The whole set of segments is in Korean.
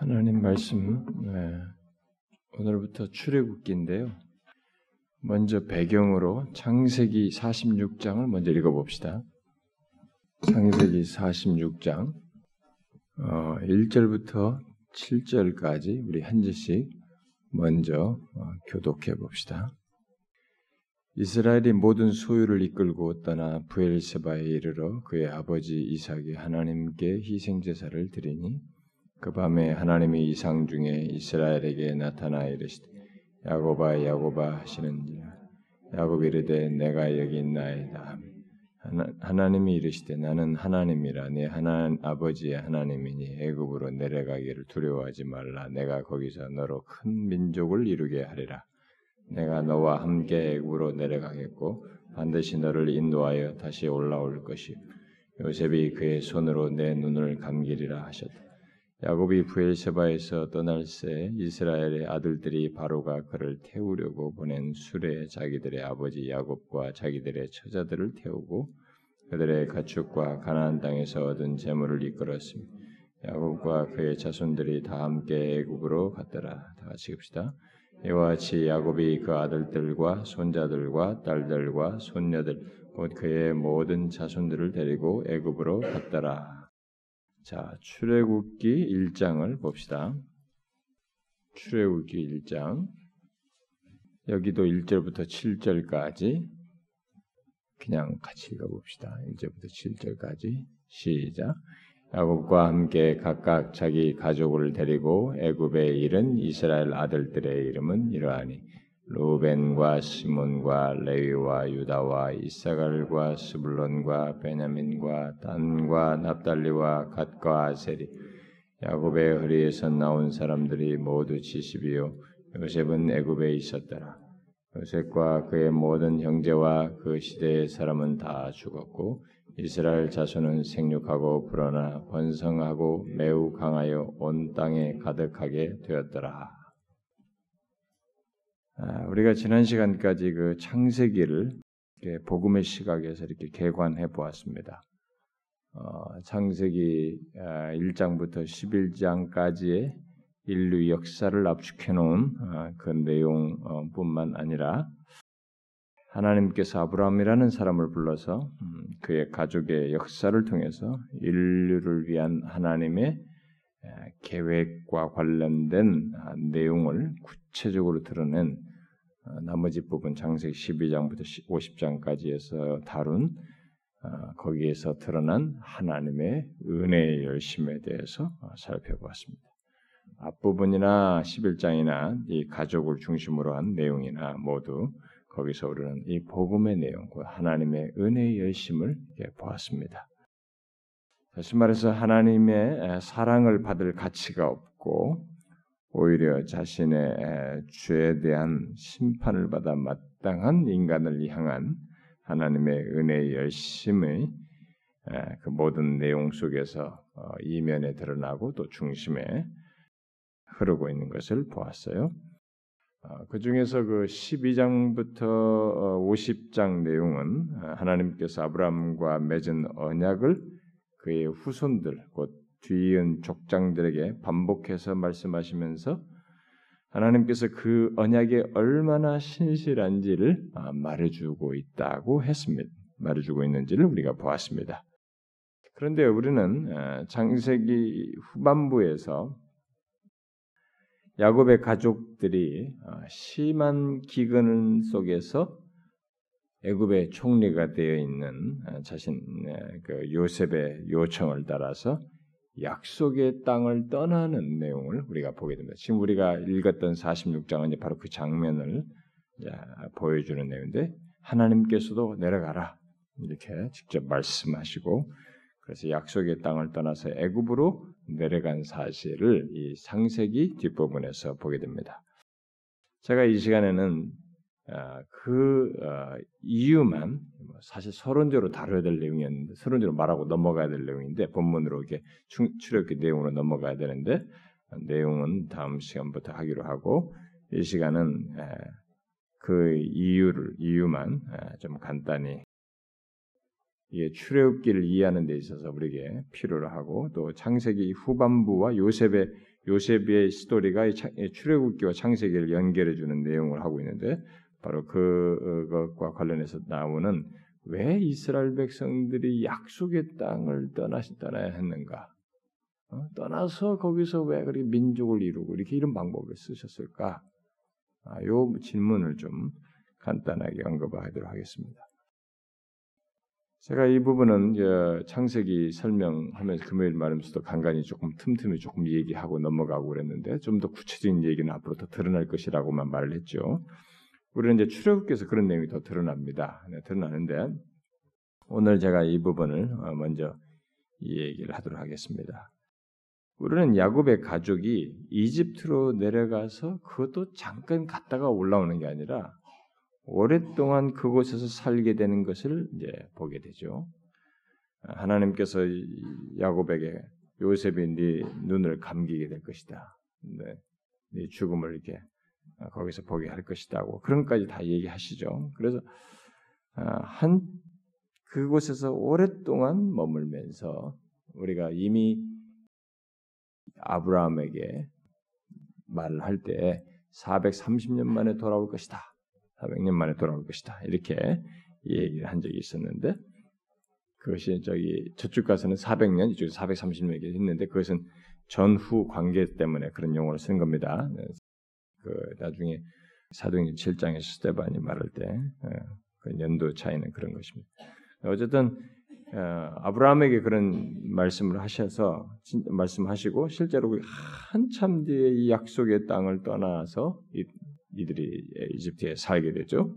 하나님 말씀 네. 오늘부터 출애굽기인데요. 먼저 배경으로 창세기 46장을 먼저 읽어봅시다. 창세기 46장 어, 1절부터 7절까지 우리 한 절씩 먼저 어, 교독해 봅시다. 이스라엘이 모든 소유를 이끌고 떠나 부엘세바에 이르러 그의 아버지 이삭이 하나님께 희생 제사를 드리니 그 밤에 하나님이 이상 중에 이스라엘에게 나타나 이르시되 야고바 야고바 하시는지라. 야곱이 이르되 내가 여기 있나이다. 하나, 님이 이르시되 나는 하나님이라. 내 하나 아버지의 하나님이니 애굽으로 내려가기를 두려워하지 말라. 내가 거기서 너로 큰 민족을 이루게 하리라. 내가 너와 함께 애굽으로 내려가겠고 반드시 너를 인도하여 다시 올라올 것이 요셉이 그의 손으로 내 눈을 감기리라 하셨다 야곱이 부엘세바에서 떠날 새 이스라엘의 아들들이 바로가 그를 태우려고 보낸 수레 자기들의 아버지 야곱과 자기들의 처자들을 태우고 그들의 가축과 가나안 땅에서 얻은 재물을 이끌었으며 야곱과 그의 자손들이 다 함께 애굽으로 갔더라. 다 같이 읍시다. 이와 같이 야곱이 그 아들들과 손자들과 딸들과 손녀들 곧 그의 모든 자손들을 데리고 애굽으로 갔더라. 자, 출애굽기 1장을 봅시다. 출애굽기 1장. 여기도 1절부터 7절까지 그냥 같이 읽어 봅시다. 1절부터 7절까지 시작. 야곱과 함께 각각 자기 가족을 데리고 애굽에 이른 이스라엘 아들들의 이름은 이러하니 루벤과 시몬과 레위와 유다와 이사갈과 스불론과 베냐민과 단과 납달리와 갓과 아세리 야곱의 허리에서 나온 사람들이 모두 70이요 요셉은 애굽에 있었더라 요셉과 그의 모든 형제와 그 시대의 사람은 다 죽었고 이스라엘 자손은 생육하고 불어나 번성하고 매우 강하여 온 땅에 가득하게 되었더라. 아, 우리가 지난 시간까지 그 창세기를 복음의 시각에서 이렇게 개관해 보았습니다. 어, 창세기 1장부터 아, 11장까지의 인류 역사를 압축해 놓은 아, 그 내용뿐만 아니라 하나님께서 아브라함이라는 사람을 불러서 음, 그의 가족의 역사를 통해서 인류를 위한 하나님의 계획과 관련된 내용을 구체적으로 드러낸 어, 나머지 부분 장세기 12장부터 50장까지 해서 다룬 어, 거기에서 드러난 하나님의 은혜의 열심에 대해서 어, 살펴보았습니다. 앞부분이나 11장이나 이 가족을 중심으로 한 내용이나 모두 거기서 우리는 이 복음의 내용, 하나님의 은혜의 열심을 보았습니다. 다시 말해서 하나님의 사랑을 받을 가치가 없고 오히려 자신의 죄에 대한 심판을 받아 마땅한 인간을 향한 하나님의 은혜의 열심의 그 모든 내용 속에서 어, 이면에 드러나고 또 중심에 흐르고 있는 것을 보았어요. 어, 그 중에서 그 12장부터 50장 어, 내용은 하나님께서 아브라함과 맺은 언약을 그의 후손들 곧 뒤이은 족장들에게 반복해서 말씀하시면서 하나님께서 그 언약에 얼마나 신실한지를 아, 말해주고 있다고 했습니다. 말해주고 있는지를 우리가 보았습니다. 그런데 우리는 아, 창세기 후반부에서 야곱의 가족들이 아, 심한 기근 속에서 애굽의 총리가 되어 있는 자신 그 요셉의 요청을 따라서 약속의 땅을 떠나는 내용을 우리가 보게 됩니다. 지금 우리가 읽었던 46장은 바로 그 장면을 보여주는 내용인데 하나님께서도 내려가라 이렇게 직접 말씀하시고 그래서 약속의 땅을 떠나서 애굽으로 내려간 사실을 이 상세기 뒷부분에서 보게 됩니다. 제가 이 시간에는 아, 그 어, 이유만 뭐 사실 서론적으로 다뤄야 될 내용이었는데 서론적으로 말하고 넘어가야 될 내용인데 본문으로 이렇게 출애굽 내용으로 넘어가야 되는데 내용은 다음 시간부터 하기로 하고 이 시간은 그 이유를 이유만 좀 간단히 이게 출애굽기를 이해하는 데 있어서 우리에게 필요로 하고 또 창세기 후반부와 요셉의 요셉의 스토리가 출애굽기와 창세기를 연결해 주는 내용을 하고 있는데 바로 그것과 관련해서 나오는 왜 이스라엘 백성들이 약속의 땅을 떠나시 떠나야 했는가? 어? 떠나서 거기서 왜 그렇게 민족을 이루고 이렇게 이런 방법을 쓰셨을까? 아, 요 질문을 좀 간단하게 언급하도록 하겠습니다. 제가 이 부분은 창세기 설명하면서 금요일 말하면서도 간간히 조금 틈틈이 조금 얘기하고 넘어가고 그랬는데 좀 더 구체적인 얘기는 앞으로 더 드러날 것이라고만 말을 했죠. 우리는 이제 출애굽께서 그런 내용이 더 드러납니다. 네, 드러나는데 오늘 제가 이 부분을 어, 먼저 이 얘기를 하도록 하겠습니다. 우리는 야곱의 가족이 이집트로 내려가서 그것도 잠깐 갔다가 올라오는 게 아니라 오랫동안 그곳에서 살게 되는 것을 이제 보게 되죠. 하나님께서 야곱에게 요셉이 네 눈을 감기게 될 것이다. 네, 네 죽음을 이렇게 거기서 보게 할 것이다고 그런 까지 다 얘기하시죠. 그래서 아, 한 그곳에서 오랫동안 머물면서 우리가 이미 아브라함에게 말을 할 때 430년 만에 돌아올 것이다. 400년 만에 돌아올 것이다. 이렇게 얘기를 한 적이 있었는데 그것이 저기 저쪽 가서는 400년, 이쪽에 430년 얘기했는데 그것은 전후 관계 때문에 그런 용어를 쓴 겁니다. 네. 그 나중에 사도행전 7장에서 스테반이 말할 때 그 연도 차이는 그런 것입니다. 어쨌든 어, 아브라함에게 그런 말씀을 하셔서 말씀하시고 실제로 한참 뒤에 이 약속의 땅을 떠나서 이, 이들이 이집트에 살게 되죠.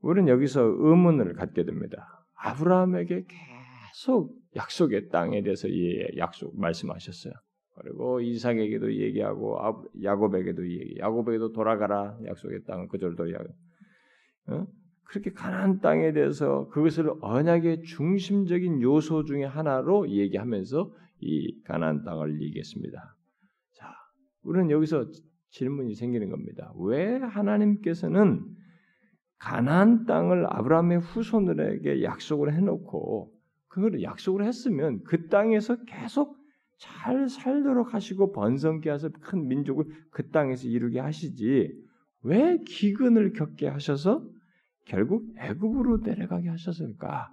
우리는 여기서 의문을 갖게 됩니다. 아브라함에게 계속 약속의 땅에 대해서 이 약속 말씀하셨어요. 그리고 이삭에게도 얘기하고 야곱에게도 얘기, 야곱에게도 돌아가라 약속의 땅을 그절도 야. 어? 그렇게 가나안 땅에 대해서 그것을 언약의 중심적인 요소 중의 하나로 얘기하면서 이 가나안 땅을 얘기했습니다. 자, 우리는 여기서 질문이 생기는 겁니다. 왜 하나님께서는 가나안 땅을 아브라함의 후손들에게 약속을 해놓고 그걸 약속을 했으면 그 땅에서 계속 잘 살도록 하시고 번성케 하셔 큰 민족을 그 땅에서 이루게 하시지 왜 기근을 겪게 하셔서 결국 애굽으로 내려가게 하셨을까?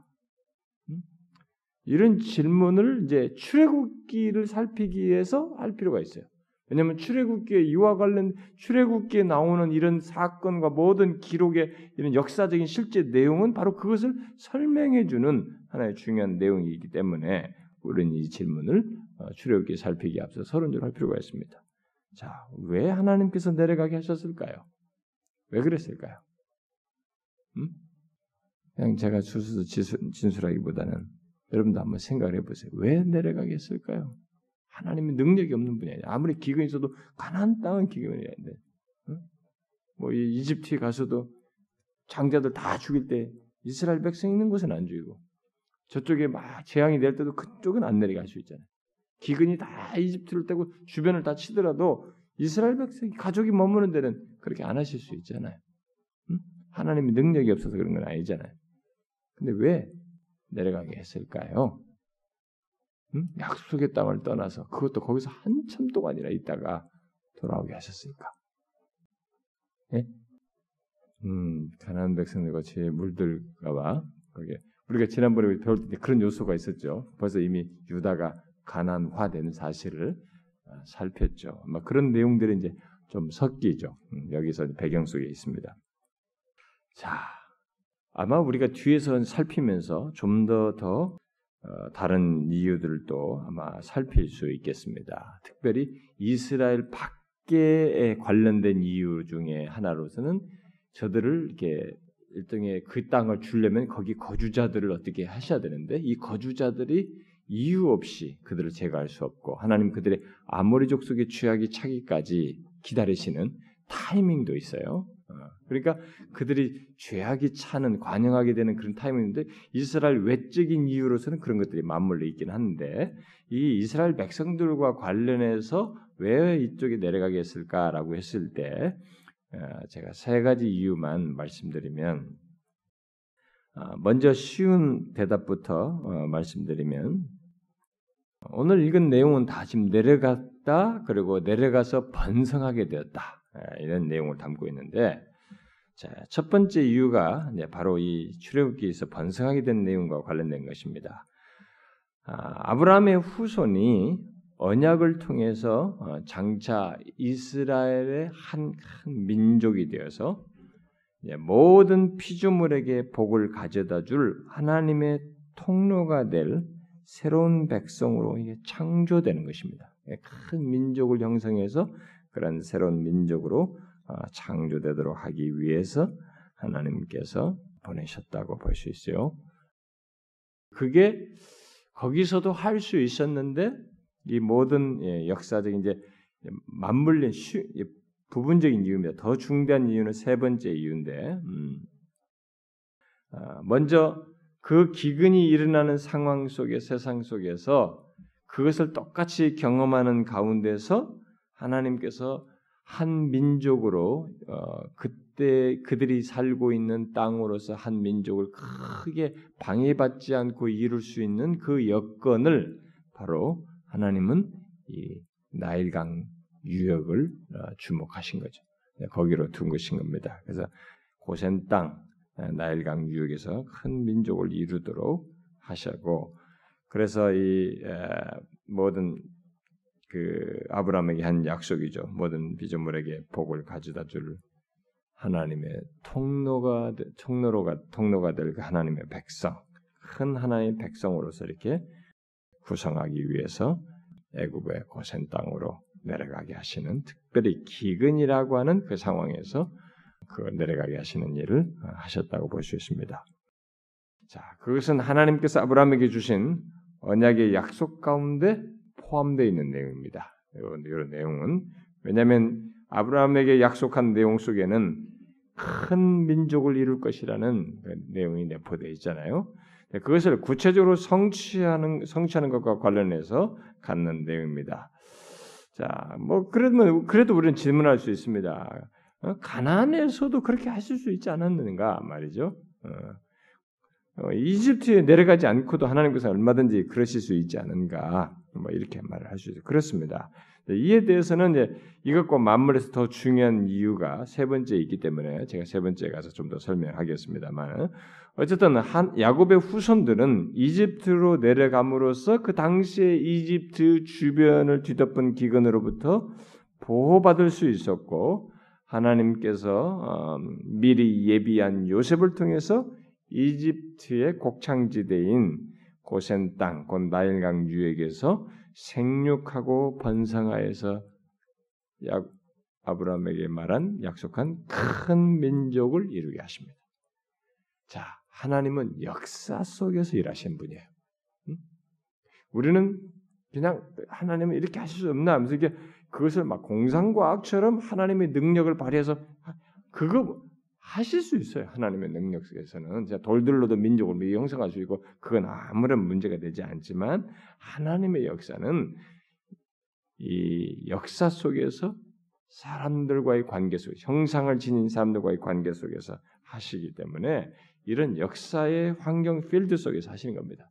이런 질문을 이제 출애굽기를 살피기 위해서 할 필요가 있어요. 왜냐하면 출애굽기에 이와 관련 출애굽기에 나오는 이런 사건과 모든 기록의 이런 역사적인 실제 내용은 바로 그것을 설명해 주는 하나의 중요한 내용이기 때문에 우리는 이 질문을 어, 출애굽기 살피기 앞서 서론적으로 할 필요가 있습니다. 자, 왜 하나님께서 내려가게 하셨을까요? 왜 그랬을까요? 음? 그냥 제가 수수 진술하기보다는 여러분도 한번 생각을 해보세요. 왜 내려가게 했을까요? 하나님의 능력이 없는 분이 아니라 아무리 기근이 있어도 가나안 땅은 기근이 아닌데 응? 뭐 이집트에 가서도 장자들 다 죽일 때 이스라엘 백성 있는 곳은 안 죽이고 저쪽에 막 재앙이 낼 때도 그쪽은 안 내려갈 수 있잖아요. 기근이 다 이집트를 떼고 주변을 다 치더라도 이스라엘 백성 가족이 머무는 데는 그렇게 안 하실 수 있잖아요. 응? 하나님의 능력이 없어서 그런 건 아니잖아요. 근데 왜 내려가게 했을까요? 응? 약속의 땅을 떠나서 그것도 거기서 한참 동안이나 있다가 돌아오게 하셨으니까. 예? 음, 가난안 백성들과 제 물들까봐 거기에 우리가 지난번에 배울 때 그런 요소가 있었죠. 벌써 이미 유다가 가난화되는 사실을 어, 살폈죠. 아마 그런 내용들이 이제 좀 섞이죠. 음, 여기서 배경 속에 있습니다. 자, 아마 우리가 뒤에서 살피면서 좀 더더 더, 어, 다른 이유들도 아마 살필 수 있겠습니다. 특별히 이스라엘 밖에 관련된 이유 중에 하나로서는 저들을 이렇게 일종의 그 땅을 주려면 거기 거주자들을 어떻게 하셔야 되는데 이 거주자들이 이유 없이 그들을 제거할 수 없고 하나님 그들의 아모리 족속의 취하기 차기까지 기다리시는 타이밍도 있어요. 어, 그러니까 그들이 죄악이 차는 관영하게 되는 그런 타이밍인데 이스라엘 외적인 이유로서는 그런 것들이 맞물려 있긴 한데 이 이스라엘 백성들과 관련해서 왜 이쪽에 내려가게 했을까라고 했을 때 어, 제가 세 가지 이유만 말씀드리면 어, 먼저 쉬운 대답부터 말씀드리면 오늘 읽은 내용은 다 지금 내려가 하셨다. 그리고 내려가서 번성하게 되었다. 예, 이런 내용을 담고 있는데 자, 첫 번째 이유가 바로 이 출애굽기에서 번성하게 된 내용과 관련된 것입니다. 아, 아브라함의 후손이 언약을 통해서 어, 장차 이스라엘의 한, 한 민족이 되어서 모든 피조물에게 복을 가져다 줄 하나님의 통로가 될 새로운 백성으로 창조되는 것입니다. 예, 큰 민족을 형성해서 그런 새로운 민족으로 어, 창조되도록 하기 위해서 하나님께서 보내셨다고 볼 수 있어요. 그게 거기서도 할 수 있었는데 이 모든 예, 역사적인 이제 맞물린 부분적인 이유입니다. 더 중대한 이유는 세 번째 이유인데, 음. 아, 먼저 그 기근이 일어나는 상황 속에 세상 속에서 그것을 똑같이 경험하는 가운데서 하나님께서 한 민족으로 어, 그때 그들이 살고 있는 땅으로서 한 민족을 크게 방해받지 않고 이룰 수 있는 그 여건을 바로 하나님은 이 나일강 유역을 어, 주목하신 거죠. 네, 거기로 둔 것인 겁니다. 그래서 고센 땅 어, 나일강 유역에서 큰 민족을 이루도록 하셨고 그래서 이 모든 그 아브라함에게 한 약속이죠. 모든 비전물에게 복을 가져다 줄 하나님의 통로가 통로가 통로가 될그 하나님의 백성, 큰 하나님의 백성으로서 이렇게 구성하기 위해서 애굽의 고센 땅으로 내려가게 하시는 특별히 기근이라고 하는 그 상황에서 그 내려가게 하시는 일을 하셨다고 볼 수 있습니다. 자, 그것은 하나님께서 아브라함에게 주신 언약의 약속 가운데 포함되어 있는 내용입니다. 이런, 이런 내용은 왜냐하면 아브라함에게 약속한 내용 속에는 큰 민족을 이룰 것이라는 그 내용이 내포되어 있잖아요. 그것을 구체적으로 성취하는 성취하는 것과 관련해서 갖는 내용입니다. 자, 뭐 그러면 그래도 우리는 질문할 수 있습니다. 어? 가나안에서도 그렇게 하실 수 있지 않았는가 말이죠. 어. 어, 이집트에 내려가지 않고도 하나님께서 얼마든지 그러실 수 있지 않은가 뭐 이렇게 말을 할수 있어요. 그렇습니다. 이에 대해서는 이제 이것과 맞물려서 더 중요한 이유가 세 번째 있기 때문에 제가 세 번째 가서 좀 더 설명하겠습니다만 어쨌든 한 야곱의 후손들은 이집트로 내려감으로써 그 당시에 이집트 주변을 뒤덮은 기근으로부터 보호받을 수 있었고 하나님께서 음, 미리 예비한 요셉을 통해서 이집트의 곡창지대인 고센 땅, 곧 나일강 유역에서 생육하고 번성하여서 야, 아브라함에게 말한 약속한 큰 민족을 이루게 하십니다. 자, 하나님은 역사 속에서 일하신 분이에요. 응? 우리는 그냥 하나님은 이렇게 하실 수 없나 하면서 이게 그것을 막 공상과학처럼 하나님의 능력을 발휘해서 그거 하실 수 있어요. 하나님의 능력 속에서는 돌들로도 민족을 형성할 수 있고 그건 아무런 문제가 되지 않지만 하나님의 역사는 이 역사 속에서 사람들과의 관계 속, 형상을 지닌 사람들과의 관계 속에서 하시기 때문에 이런 역사의 환경 필드 속에서 하시는 겁니다.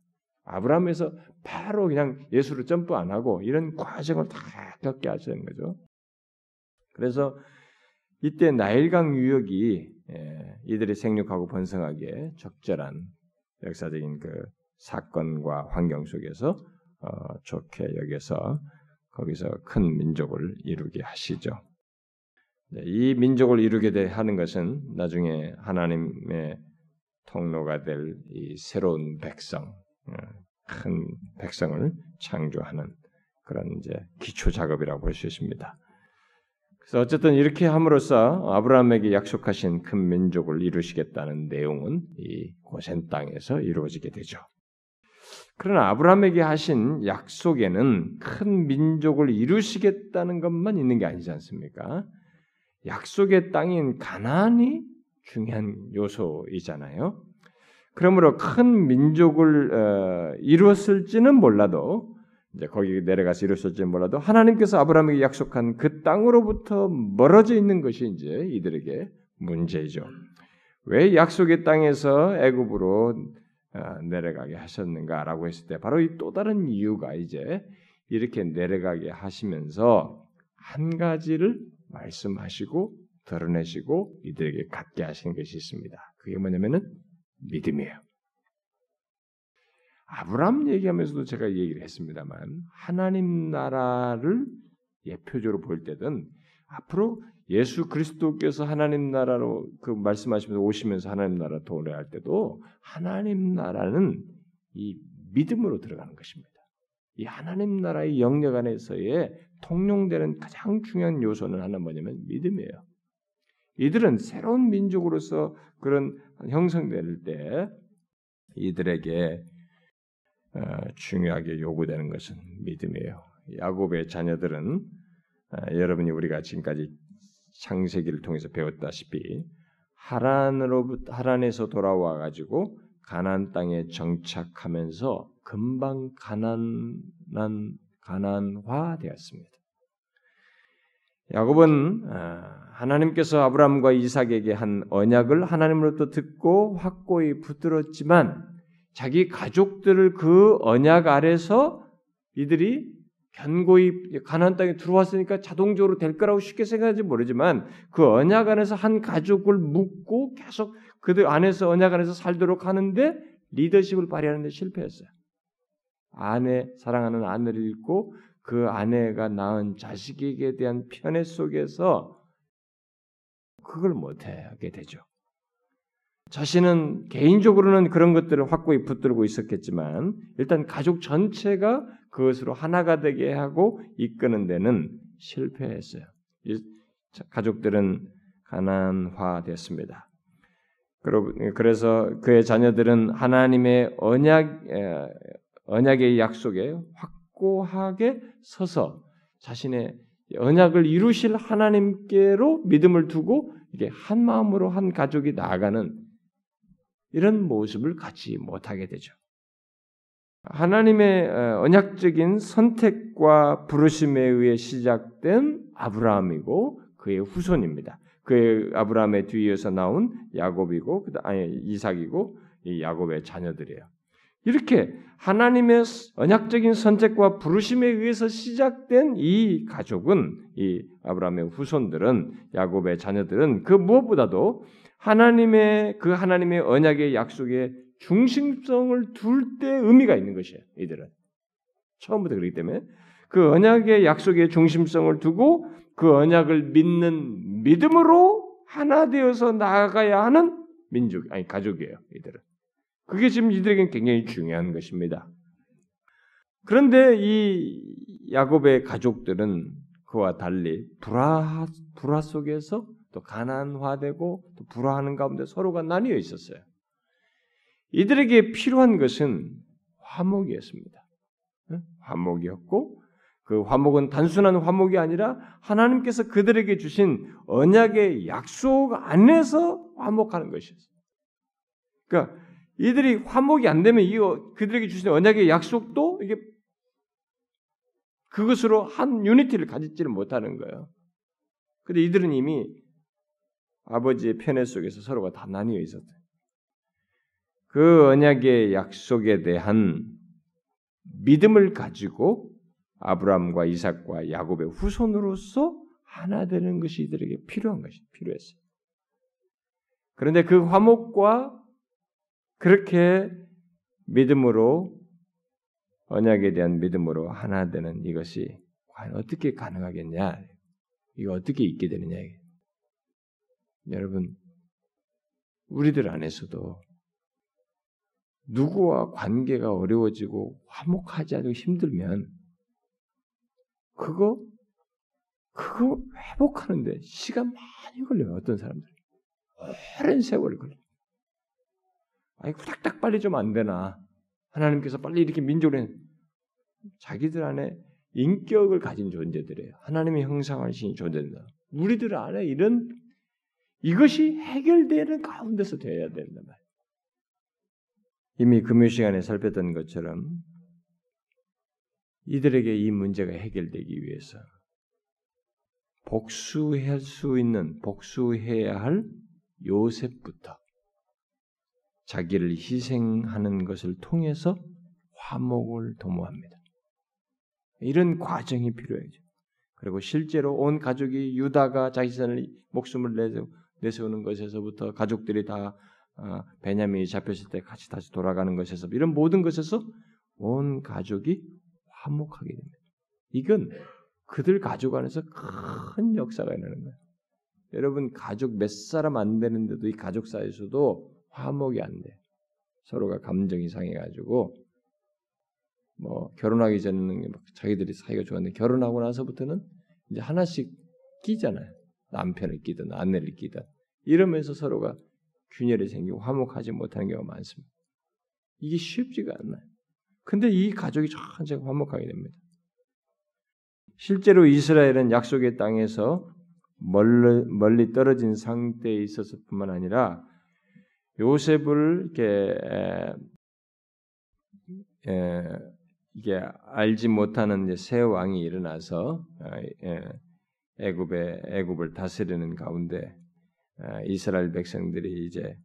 아브라함에서 바로 그냥 예수를 점프 안 하고 이런 과정을 다 겪게 하시는 거죠. 그래서 이때 나일강 유역이 예, 이들이 생육하고 번성하기에 적절한 역사적인 그 사건과 환경 속에서 어, 좋게 여겨서 거기서 큰 민족을 이루게 하시죠. 네, 이 민족을 이루게 하는 것은 나중에 하나님의 통로가 될 이 새로운 백성, 어, 큰 백성을 창조하는 그런 이제 기초 작업이라고 볼 수 있습니다. 그래서 어쨌든 이렇게 함으로써 아브라함에게 약속하신 큰 민족을 이루시겠다는 내용은 이 고센 땅에서 이루어지게 되죠. 그러나 아브라함에게 하신 약속에는 큰 민족을 이루시겠다는 것만 있는 게 아니지 않습니까? 약속의 땅인 가나안이 중요한 요소이잖아요. 그러므로 큰 민족을 어, 이루었을지는 몰라도 이제 거기 내려가서 이뤘을지 몰라도 하나님께서 아브라함에게 약속한 그 땅으로부터 멀어져 있는 것이 이제 이들에게 문제죠. 왜 약속의 땅에서 애굽으로 아, 내려가게 하셨는가라고 했을 때 바로 이 또 다른 이유가 이제 이렇게 내려가게 하시면서 한 가지를 말씀하시고 드러내시고 이들에게 갖게 하신 것이 있습니다. 그게 뭐냐면은 믿음이에요. 아브라함 얘기하면서도 제가 얘기를 했습니다만 하나님 나라를 예표적으로 볼 때든 앞으로 예수 그리스도께서 하나님 나라로 그 말씀하시면서 오시면서 하나님 나라 도래할 때도 하나님 나라는 이 믿음으로 들어가는 것입니다. 이 하나님 나라의 영역 안에서의 통용되는 가장 중요한 요소는 하나 뭐냐면 믿음이에요. 이들은 새로운 민족으로서 그런 형성될 때 이들에게 어, 중요하게 요구되는 것은 믿음이에요. 야곱의 자녀들은 어, 여러분이 우리가 지금까지 창세기를 통해서 배웠다시피 하란으로부터 하란에서 돌아와 가지고 가나안 땅에 정착하면서 금방 가난한 가난화 되었습니다. 야곱은 어, 하나님께서 아브라함과 이삭에게 한 언약을 하나님으로부터 듣고 확고히 붙들었지만 자기 가족들을 그 언약 아래서 이들이 견고히 가나안 땅에 들어왔으니까 자동적으로 될 거라고 쉽게 생각하지 모르지만 그 언약 안에서 한 가족을 묶고 계속 그들 안에서 언약 안에서 살도록 하는데 리더십을 발휘하는데 실패했어요. 아내 사랑하는 아내를 잃고 그 아내가 낳은 자식에게 대한 편애 속에서 그걸 못하게 되죠. 자신은 개인적으로는 그런 것들을 확고히 붙들고 있었겠지만 일단 가족 전체가 그것으로 하나가 되게 하고 이끄는 데는 실패했어요. 가족들은 가난화됐습니다. 그래서 그의 자녀들은 하나님의 언약 언약의 약속에 확 고하게 서서 자신의 언약을 이루실 하나님께로 믿음을 두고 이게 한 마음으로 한 가족이 나아가는 이런 모습을 갖지 못하게 되죠. 하나님의 어, 언약적인 선택과 부르심에 의해 시작된 아브라함이고 그의 후손입니다. 그의 아브라함의 뒤에서 나온 야곱이고 아니 이삭이고 이 야곱의 자녀들이에요. 이렇게 하나님의 언약적인 선택과 부르심에 의해서 시작된 이 가족은 이 아브라함의 후손들은 야곱의 자녀들은 그 무엇보다도 하나님의 그 하나님의 언약의 약속에 중심성을 둘 때 의미가 있는 것이에요. 이들은 처음부터 그렇기 때문에 그 언약의 약속에 중심성을 두고 그 언약을 믿는 믿음으로 하나 되어서 나아가야 하는 민족 아니 가족이에요. 이들은 그게 지금 이들에게는 굉장히 중요한 것입니다. 그런데 이 야곱의 가족들은 그와 달리 불화 불화 속에서 또 가난화되고 또 불화하는 가운데 서로가 나뉘어 있었어요. 이들에게 필요한 것은 화목이었습니다. 화목이었고 그 화목은 단순한 화목이 아니라 하나님께서 그들에게 주신 언약의 약속 안에서 화목하는 것이었어요. 그러니까 이들이 화목이 안 되면 이 그들에게 주신 언약의 약속도 이게 그것으로 한 유니티를 가지지를 못하는 거예요. 근데 이들은 이미 아버지의 편애 속에서 서로가 다 나뉘어 있었대. 그 언약의 약속에 대한 믿음을 가지고 아브라함과 이삭과 야곱의 후손으로서 하나 되는 것이 이들에게 필요한 것이 필요했어요. 그런데 그 화목과 그렇게 믿음으로 언약에 대한 믿음으로 하나 되는 이것이 과연 어떻게 가능하겠냐? 이거 어떻게 있게 되느냐? 여러분, 우리들 안에서도 누구와 관계가 어려워지고 화목하지 않고 힘들면 그거 그거 회복하는데 시간 많이 걸려요. 어떤 사람들 오랜 세월을 걸려. 아니 후닥닥 빨리 좀 안 되나? 하나님께서 빨리 이렇게 민족에 자기들 안에 인격을 가진 존재들이에요. 하나님의 형상하신 존재들. 우리들 안에 이런 이것이 해결되는 가운데서 되어야 된단 말이에요. 이미 금요 시간에 살폈던 것처럼 이들에게 이 문제가 해결되기 위해서 복수할 수 있는 복수해야 할 요셉부터 자기를 희생하는 것을 통해서 화목을 도모합니다. 이런 과정이 필요해죠. 그리고 실제로 온 가족이 유다가 자기 자신을 목숨을 내세우는 것에서부터 가족들이 다 어, 베냐민이 잡혔을 때 같이 다시 돌아가는 것에서 이런 모든 것에서 온 가족이 화목하게 됩니다. 이건 그들 가족 안에서 큰 역사가 일어나는 거예요. 여러분 가족 몇 사람 안 되는데도 이 가족 사이에서도 화목이 안 돼. 서로가 감정이 상해가지고 뭐 결혼하기 전에는 자기들이 사이가 좋았는데 결혼하고 나서부터는 이제 하나씩 끼잖아요. 남편을 끼든 아내를 끼든 이러면서 서로가 균열이 생기고 화목하지 못하는 경우가 많습니다. 이게 쉽지가 않나요? 근데 이 가족이 천천히 화목하게 됩니다. 실제로 이스라엘은 약속의 땅에서 멀리, 멀리 떨어진 상태에 있었을 뿐만 아니라 요셉을 이렇게 에, 에, 이게 알지 못하는 새 왕이 일어나서 아, 애굽의 애굽을 다스리는 가운데 아, 이스라엘 백성들이 이제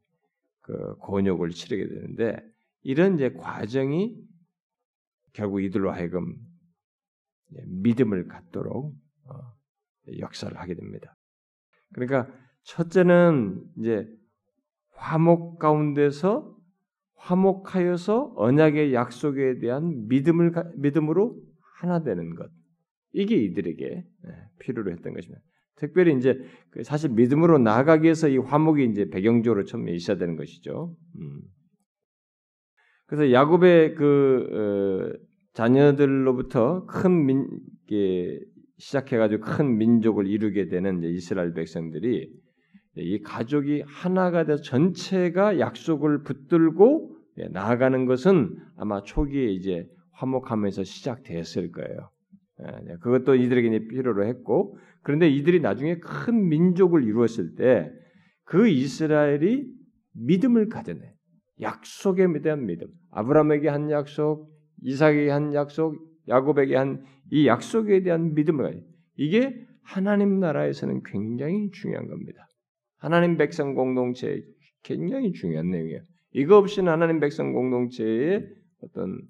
그 곤욕을 치르게 되는데 이런 이제 과정이 결국 이들로 하여금 믿음을 갖도록 어, 역사를 하게 됩니다. 그러니까 첫째는 이제 화목 가운데서 화목하여서 언약의 약속에 대한 믿음을 믿음으로 하나 되는 것. 이게 이들에게 예, 필요로 했던 것입니다. 특별히 이제 그 사실 믿음으로 나아가기 위해서 이 화목이 이제 배경적으로 처음에 있어야 되는 것이죠. 음. 그래서 야곱의 그 어, 자녀들로부터 큰 민, 시작해가지고 큰 민족을 이루게 되는 이스라엘 백성들이 이 가족이 하나가 돼서 전체가 약속을 붙들고 나아가는 것은 아마 초기에 이제 화목하면서 시작됐을 거예요. 예, 그것도 이들에게 필요로 했고, 그런데 이들이 나중에 큰 민족을 이루었을 때 그 이스라엘이 믿음을 가졌네. 약속에 대한 믿음. 아브라함에게 한 약속, 이삭에게 한 약속, 야곱에게 한 이 약속에 대한 믿음을 가져. 이게 하나님 나라에서는 굉장히 중요한 겁니다. 하나님 백성 공동체 굉장히 중요한 내용이에요. 이거 없이는 하나님 백성 공동체의 어떤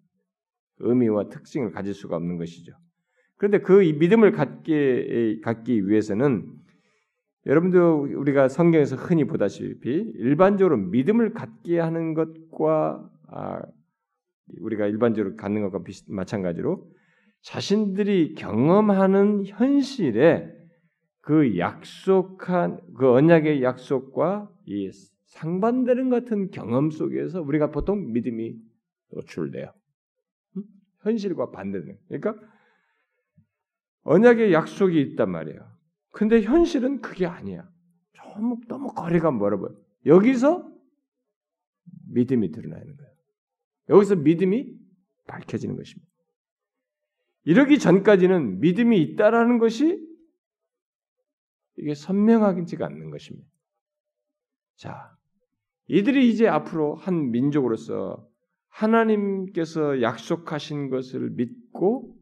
의미와 특징을 가질 수가 없는 것이죠. 그런데 그 믿음을 갖기, 갖기 위해서는 여러분도 우리가 성경에서 흔히 보다시피 일반적으로 믿음을 갖게 하는 것과 아, 우리가 일반적으로 갖는 것과 비슷, 마찬가지로 자신들이 경험하는 현실에 그 약속한 그 언약의 약속과 이 상반되는 같은 경험 속에서 우리가 보통 믿음이 노출돼요. 현실과 반대되는. 그러니까 언약의 약속이 있단 말이에요. 근데 현실은 그게 아니야. 너무 너무 거리가 멀어 보여. 여기서 믿음이 드러나는 거예요. 여기서 믿음이 밝혀지는 것입니다. 이러기 전까지는 믿음이 있다라는 것이 이게 선명하지가 않는 것입니다. 자, 이들이 이제 앞으로 한 민족으로서 하나님께서 약속하신 것을 믿고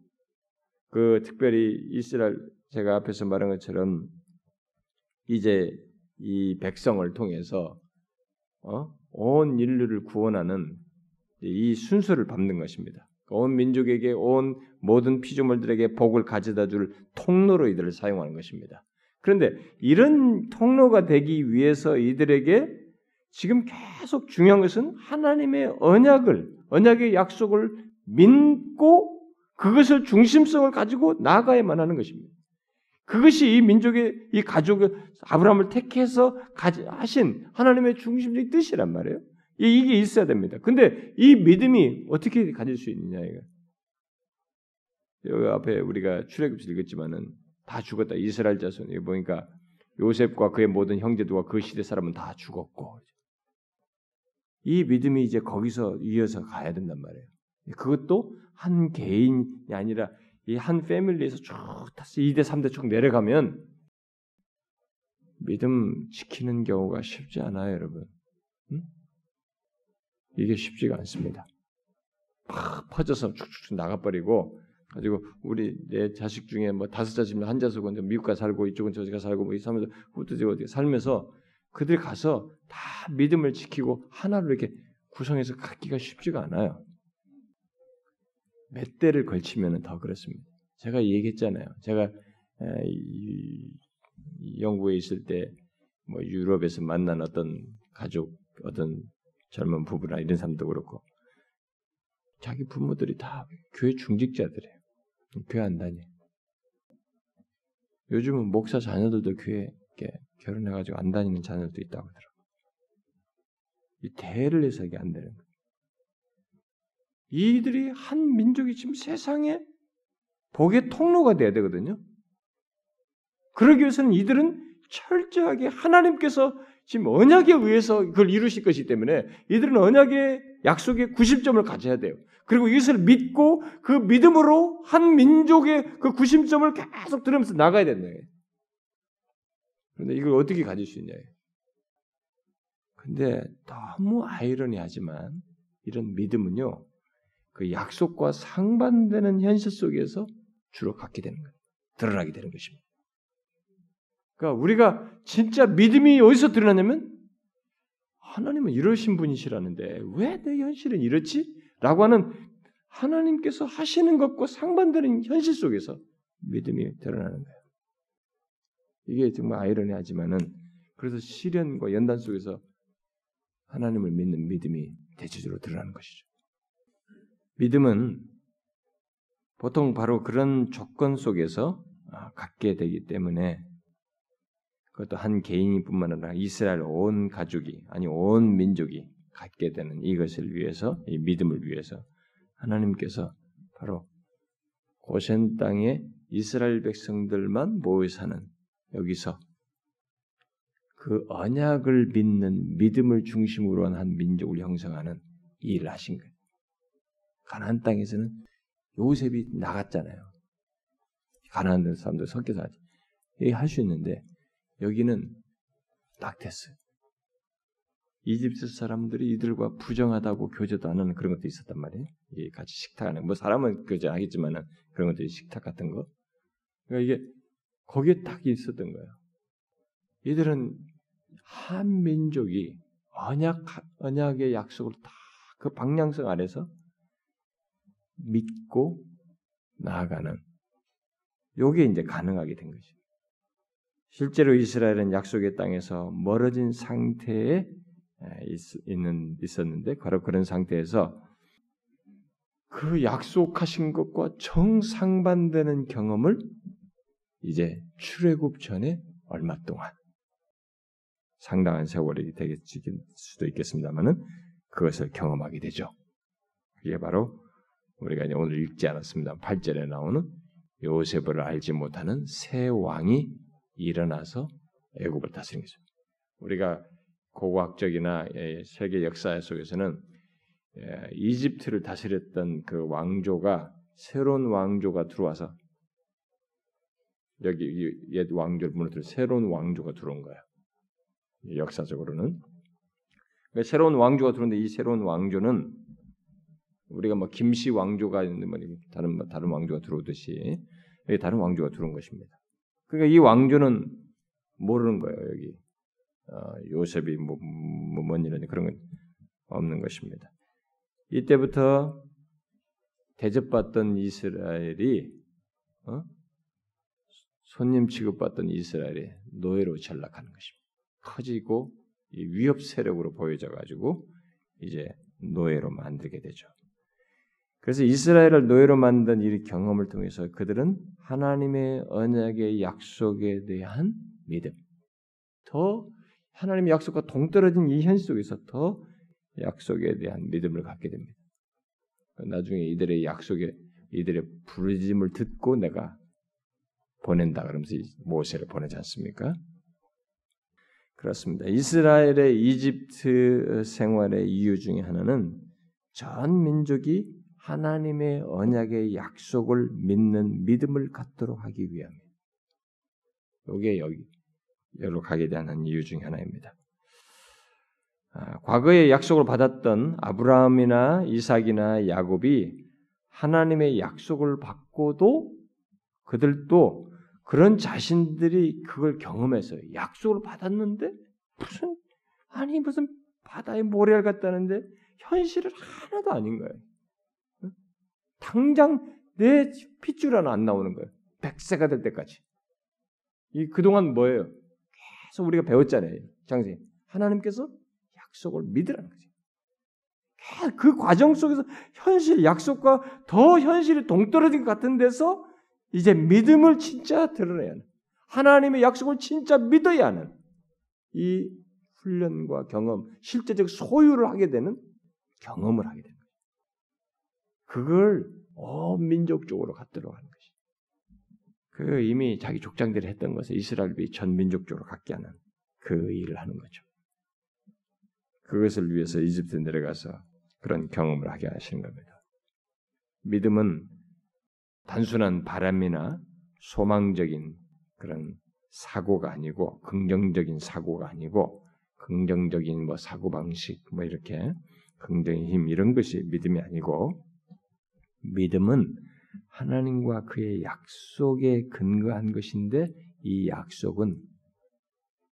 그 특별히 이스라엘 제가 앞에서 말한 것처럼 이제 이 백성을 통해서 어? 온 인류를 구원하는 이 순서를 밟는 것입니다. 온 민족에게 온 모든 피조물들에게 복을 가져다 줄 통로로 이들을 사용하는 것입니다. 그런데 이런 통로가 되기 위해서 이들에게 지금 계속 중요한 것은 하나님의 언약을, 언약의 약속을 믿고 그것을 중심성을 가지고 나아가야만 하는 것입니다. 그것이 이 민족의 이 가족의 아브라함을 택해서 하신 하나님의 중심적인 뜻이란 말이에요. 이게 있어야 됩니다. 근데 이 믿음이 어떻게 가질 수 있느냐 이거. 여기 앞에 우리가 출애굽시 읽었지만은 다 죽었다. 이스라엘 자손. 이 보니까 요셉과 그의 모든 형제들과 그 시대 사람은 다 죽었고. 이 믿음이 이제 거기서 이어서 가야 된단 말이에요. 그것도 한 개인이 아니라 이 한 패밀리에서 쭉 다시 2대 3대 쭉 내려가면 믿음 지키는 경우가 쉽지 않아요, 여러분. 응? 이게 쉽지가 않습니다. 팍 퍼져서 쭉쭉 나가버리고 가지고 우리 내 자식 중에 뭐 다섯 자식이면 한 자식은 미국 가 살고 이쪽은 저기가 살고 뭐 이사면서 후드지 어디 살면서 그들 가서 다 믿음을 지키고 하나로 이렇게 구성해서 갖기가 쉽지가 않아요. 몇 대를 걸치면 더 그렇습니다. 제가 얘기했잖아요. 제가 영국에 있을 때 뭐 유럽에서 만난 어떤 가족, 어떤 젊은 부부나 이런 사람도 그렇고 자기 부모들이 다 교회 중직자들이에요. 교회 안 다니. 요즘은 목사 자녀들도 교회 결혼해가지고 안 다니는 자녀들도 있다고 하더라고요. 이 대를 해서 이게 안 되는 거예요. 이들이 한 민족이 지금 세상에 복의 통로가 돼야 되거든요. 그러기 위해서는 이들은 철저하게 하나님께서 지금 언약에 의해서 그걸 이루실 것이기 때문에 이들은 언약의 약속의 90점을 가져야 돼요. 그리고 이것을 믿고 그 믿음으로 한 민족의 그 90점을 계속 들으면서 나가야 된다. 그런데 이걸 어떻게 가질 수 있냐. 근데 너무 아이러니하지만 이런 믿음은요, 그 약속과 상반되는 현실 속에서 주로 갖게 되는 거예요. 드러나게 되는 것입니다. 그러니까 우리가 진짜 믿음이 어디서 드러나냐면 하나님은 이러신 분이시라는데 왜 내 현실은 이렇지? 라고 하는 하나님께서 하시는 것과 상반되는 현실 속에서 믿음이 드러나는 거예요. 이게 정말 아이러니하지만은 그래서 시련과 연단 속에서 하나님을 믿는 믿음이 대체적으로 드러나는 것이죠. 믿음은 보통 바로 그런 조건 속에서 아, 갖게 되기 때문에 그것도 한 개인이뿐만 아니라 이스라엘 온 가족이 아니 온 민족이 갖게 되는 이것을 위해서 이 믿음을 위해서 하나님께서 바로 고센 땅에 이스라엘 백성들만 모여 사는 여기서 그 언약을 믿는 믿음을 중심으로 한 민족을 형성하는 일을 하신 거예요. 가나안 땅에서는 요셉이 나갔잖아요. 가나안 사람들 섞여서 하지. 할수 있는데 여기는 딱 됐어요. 이집트 사람들이 이들과 부정하다고 교제도 안 하는 그런 것도 있었단 말이에요. 같이 식탁하는 뭐 사람은 교제하겠지만은 그런 것들이 식탁 같은 거. 그러니까 이게 거기에 딱 있었던 거예요. 이들은 한 민족이 언약 언약의 약속을 다 그 방향성 아래서 믿고 나아가는 요게 이제 가능하게 된 것이죠. 실제로 이스라엘은 약속의 땅에서 멀어진 상태에 있는 있었는데 바로 그런 상태에서 그 약속하신 것과 정상반되는 경험을 이제 출애굽 전에 얼마 동안 상당한 세월이 되겠 수도 있겠습니다만은 그것을 경험하게 되죠. 그게 바로 우리가 이제 오늘 읽지 않았습니다. 8절에 나오는 요셉을 알지 못하는 새 왕이 일어나서 애굽을 다스린 거죠. 우리가 고고학적이나 예, 세계 역사 속에서는 예, 이집트를 다스렸던 그 왕조가 새로운 왕조가 들어와서 여기 옛 왕조를 무너뜨려 새로운 왕조가 들어온 거야. 역사적으로는 그러니까 새로운 왕조가 들어오는데 이 새로운 왕조는 우리가 뭐 김씨 왕조가 있는데 뭐 다른 다른 왕조가 들어오듯이 다른 왕조가 들어온 것입니다. 그러니까 이 왕조는 모르는 거예요 여기 어, 요셉이 뭐, 뭐, 뭔 일이냐 그런 건 없는 것입니다. 이때부터 대접받던 이스라엘이 어? 손님 취급받던 이스라엘이 노예로 전락하는 것입니다. 커지고 위협 세력으로 보여져 가지고 이제 노예로 만들게 되죠. 그래서 이스라엘을 노예로 만든 이 경험을 통해서 그들은 하나님의 언약의 약속에 대한 믿음, 더 하나님의 약속과 동떨어진 이 현실 속에서 더 약속에 대한 믿음을 갖게 됩니다. 나중에 이들의 약속에 이들의 부르짐을 듣고 내가 보낸다 그러면서 모세를 보내지 않습니까? 그렇습니다. 이스라엘의 이집트 생활의 이유 중에 하나는 전 민족이 하나님의 언약의 약속을 믿는 믿음을 갖도록 하기 위함입니다. 이게 여기 여기로 가게 되는 이유 중에 하나입니다. 아, 과거에 약속을 받았던 아브라함이나 이삭이나 야곱이 하나님의 약속을 받고도 그들도 그런 자신들이 그걸 경험해서 약속을 받았는데 무슨 아니 무슨 바다에 모래알 같다는데 현실은 하나도 아닌 거예요. 당장 내 핏줄 하나 안 나오는 거예요. 백세가 될 때까지. 이 그동안 뭐예요? 계속 우리가 배웠잖아요. 장생 하나님께서 약속을 믿으라는 거죠. 그 과정 속에서 현실 약속과 더 현실이 동떨어진 것 같은 데서 이제 믿음을 진짜 드러내야 하는 하나님의 약속을 진짜 믿어야 하는 이 훈련과 경험, 실제적 소유를 하게 되는 경험을 하게 되는 거예요. 그걸 온 민족적으로 갖도록 하는. 그 이미 자기 족장들이 했던 것을 이스라엘이 전 민족적으로 갖게 하는 그 일을 하는 거죠. 그것을 위해서 이집트 내려가서 그런 경험을 하게 하시는 겁니다. 믿음은 단순한 바람이나 소망적인 그런 사고가 아니고 긍정적인 사고가 아니고 긍정적인 뭐 사고 방식 뭐 이렇게 긍정의 힘 이런 것이 믿음이 아니고 믿음은 하나님과 그의 약속에 근거한 것인데 이 약속은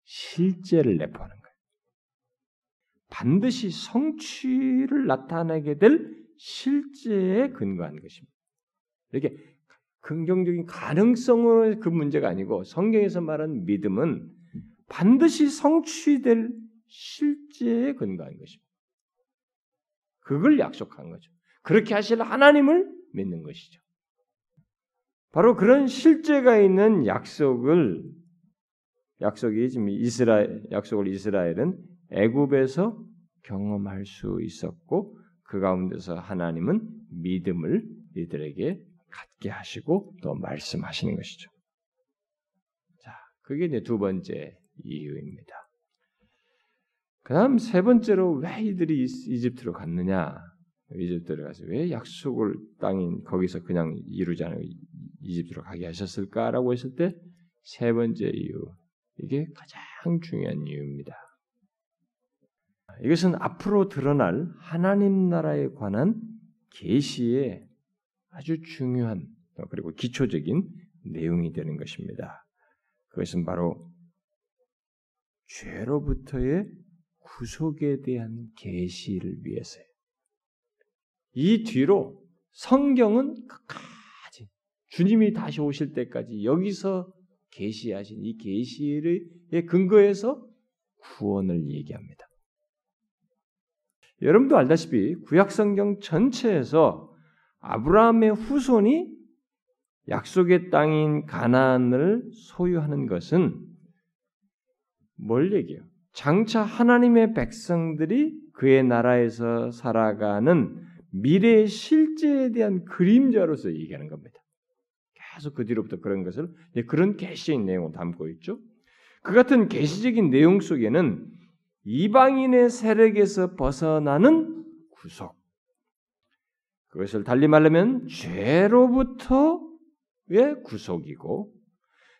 실제를 내포하는 거예요. 반드시 성취를 나타내게 될 실제에 근거한 것입니다. 이렇게 긍정적인 가능성으로 그 문제가 아니고 성경에서 말하는 믿음은 반드시 성취될 실제에 근거한 것입니다. 그걸 약속한 거죠. 그렇게 하실 하나님을 믿는 것이죠. 바로 그런 실제가 있는 약속을 약속이 지금 이스라엘 약속을 이스라엘은 애굽에서 경험할 수 있었고 그 가운데서 하나님은 믿음을 이들에게 갖게 하시고 또 말씀하시는 것이죠. 자, 그게 이제 두 번째 이유입니다. 그다음 세 번째로 왜 이들이 이집트로 갔느냐? 이집트로 가서 왜 약속을 땅인 거기서 그냥 이루지 않고 이집트로 가게 하셨을까라고 했을 때 세 번째 이유 이게 가장 중요한 이유입니다. 이것은 앞으로 드러날 하나님 나라에 관한 계시의 아주 중요한 그리고 기초적인 내용이 되는 것입니다. 그것은 바로 죄로부터의 구속에 대한 계시를 위해서예요. 이 뒤로 성경은 주님이 다시 오실 때까지 여기서 계시하신 이 계시의 근거에서 구원을 얘기합니다. 여러분도 알다시피 구약 성경 전체에서 아브라함의 후손이 약속의 땅인 가나안을 소유하는 것은 뭘 얘기해요? 장차 하나님의 백성들이 그의 나라에서 살아가는 미래의 실제에 대한 그림자로서 얘기하는 겁니다. 계속 그 뒤로부터 그런 것을 그런 계시의 내용을 담고 있죠. 그 같은 계시적인 내용 속에는 이방인의 세력에서 벗어나는 구속, 그것을 달리 말하면 죄로부터의 구속이고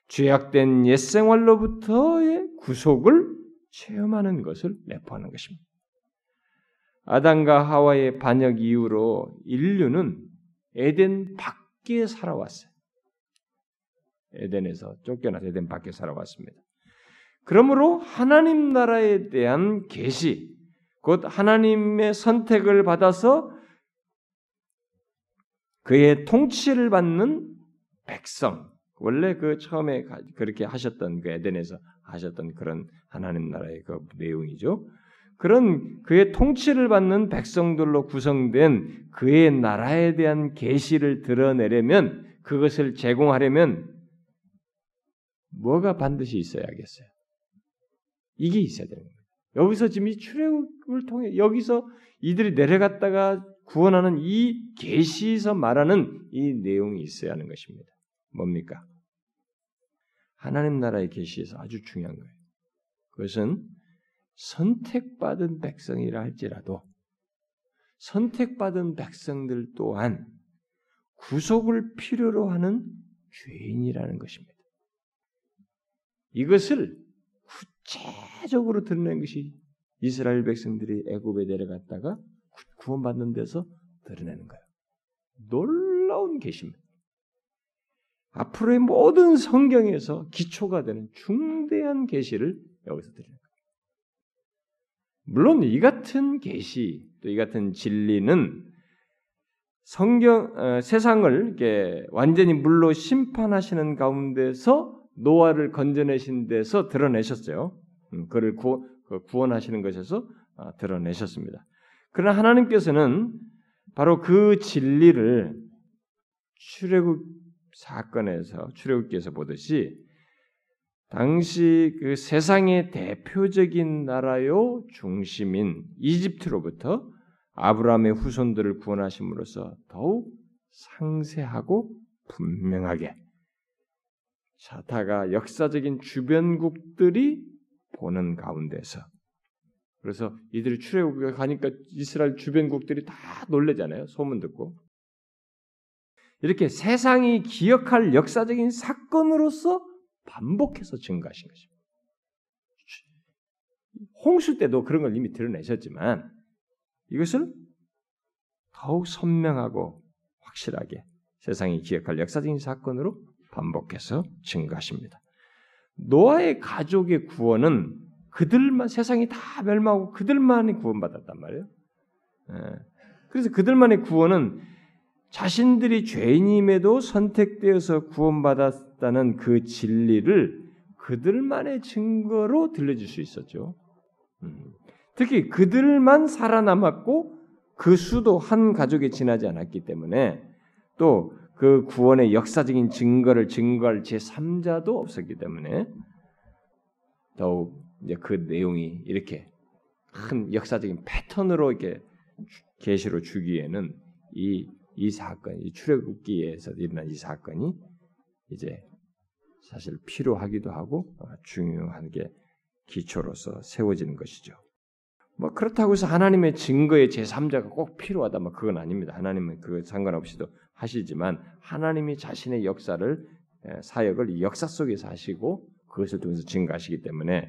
죄악된 옛 생활로부터의 구속을 체험하는 것을 내포하는 것입니다. 아담과 하와의 반역 이후로 인류는 에덴 밖에 살아왔어요. 에덴에서 쫓겨나서 에덴 밖에 살아왔습니다. 그러므로 하나님 나라에 대한 계시, 곧 하나님의 선택을 받아서 그의 통치를 받는 백성, 원래 그 처음에 그렇게 하셨던 그 에덴에서 하셨던 그런 하나님 나라의 그 내용이죠. 그런 그의 통치를 받는 백성들로 구성된 그의 나라에 대한 계시를 드러내려면 그것을 제공하려면 뭐가 반드시 있어야겠어요? 이게 있어야 되는 거예요. 여기서 지금 이 출애굽을 통해 여기서 이들이 내려갔다가 구원하는 이 계시에서 말하는 이 내용이 있어야 하는 것입니다. 뭡니까? 하나님 나라의 계시에서 아주 중요한 거예요. 그것은 선택받은 백성이라 할지라도 선택받은 백성들 또한 구속을 필요로 하는 죄인이라는 것입니다. 이것을 구체적으로 드러낸 것이 이스라엘 백성들이 애굽에 내려갔다가 구원받는 데서 드러내는 거예요. 놀라운 계시입니다. 앞으로의 모든 성경에서 기초가 되는 중대한 계시를 여기서 드리는 거예요. 물론 이 같은 계시, 또 이 같은 진리는 성경 어, 세상을 완전히 물로 심판하시는 가운데서 노아를 건져내신 데서 드러내셨어요. 음, 그를 구, 그 구원하시는 것에서 아, 드러내셨습니다. 그러나 하나님께서는 바로 그 진리를 출애굽 사건에서 출애굽기에서 보듯이 당시 그 세상의 대표적인 나라요 중심인 이집트로부터 아브라함의 후손들을 구원하심으로써 더욱 상세하고 분명하게 자타가 역사적인 주변국들이 보는 가운데서 그래서 이들이 출애굽에 가니까 이스라엘 주변국들이 다 놀래잖아요. 소문 듣고. 이렇게 세상이 기억할 역사적인 사건으로서 반복해서 증가하신 것입니다. 홍수 때도 그런 걸 이미 드러내셨지만 이것을 더욱 선명하고 확실하게 세상이 기억할 역사적인 사건으로 반복해서 증가하십니다. 노아의 가족의 구원은 그들만 세상이 다 멸망하고 그들만이 구원받았단 말이에요. 예. 그래서 그들만의 구원은 자신들이 죄인임에도 선택되어서 구원받았다는 그 진리를 그들만의 증거로 들려줄 수 있었죠. 음. 특히 그들만 살아남았고 그 수도 한 가족에 지나지 않았기 때문에 또 그 구원의 역사적인 증거를 증거할 제3자도 없었기 때문에 더욱 이제 그 내용이 이렇게 큰 역사적인 패턴으로 이렇게 계시로 주기에는 이, 이 사건, 이 출애굽기에서 일어난 이 사건이 이제 사실 필요하기도 하고 어, 중요한 게 기초로서 세워지는 것이죠. 뭐 그렇다고 해서 하나님의 증거의 제3자가 꼭 필요하다 뭐 그건 아닙니다. 하나님은 그 상관없이도 하시지만 하나님이 자신의 역사를 사역을 역사 속에서 하시고 그것을 통해서 증거하시기 때문에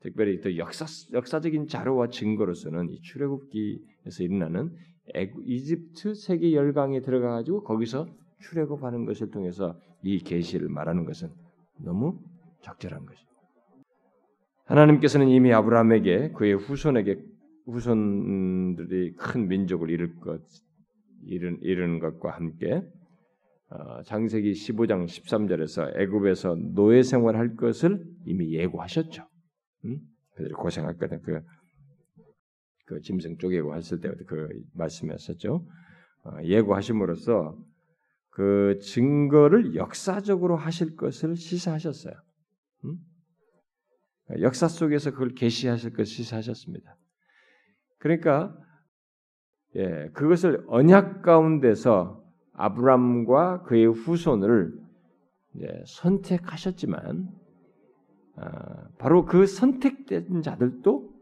특별히 또 역사 역사적인 자료와 증거로서는 이 출애굽기에서 일어나는 이집트 세계 열강에 들어가 가지고 거기서 출애굽하는 것을 통해서 이 계시를 말하는 것은 너무 적절한 것입니다. 하나님께서는 이미 아브라함에게 그의 후손에게 후손들이 큰 민족을 이룰 것 이룬, 이루는 것과 함께 어, 장세기 15장 13절에서 애굽에서 노예 생활할 것을 이미 예고하셨죠. 음? 그들이 고생했거든. 그, 그 짐승 쪼개고 했을 때부터 그 말씀했었죠. 어, 예고하심으로써 그 증거를 역사적으로 하실 것을 시사하셨어요. 음? 역사 속에서 그걸 계시하실 것을 시사하셨습니다. 그러니까 예, 그것을 언약 가운데서 아브람과 그의 후손을 선택하셨지만 아, 바로 그 선택된 자들도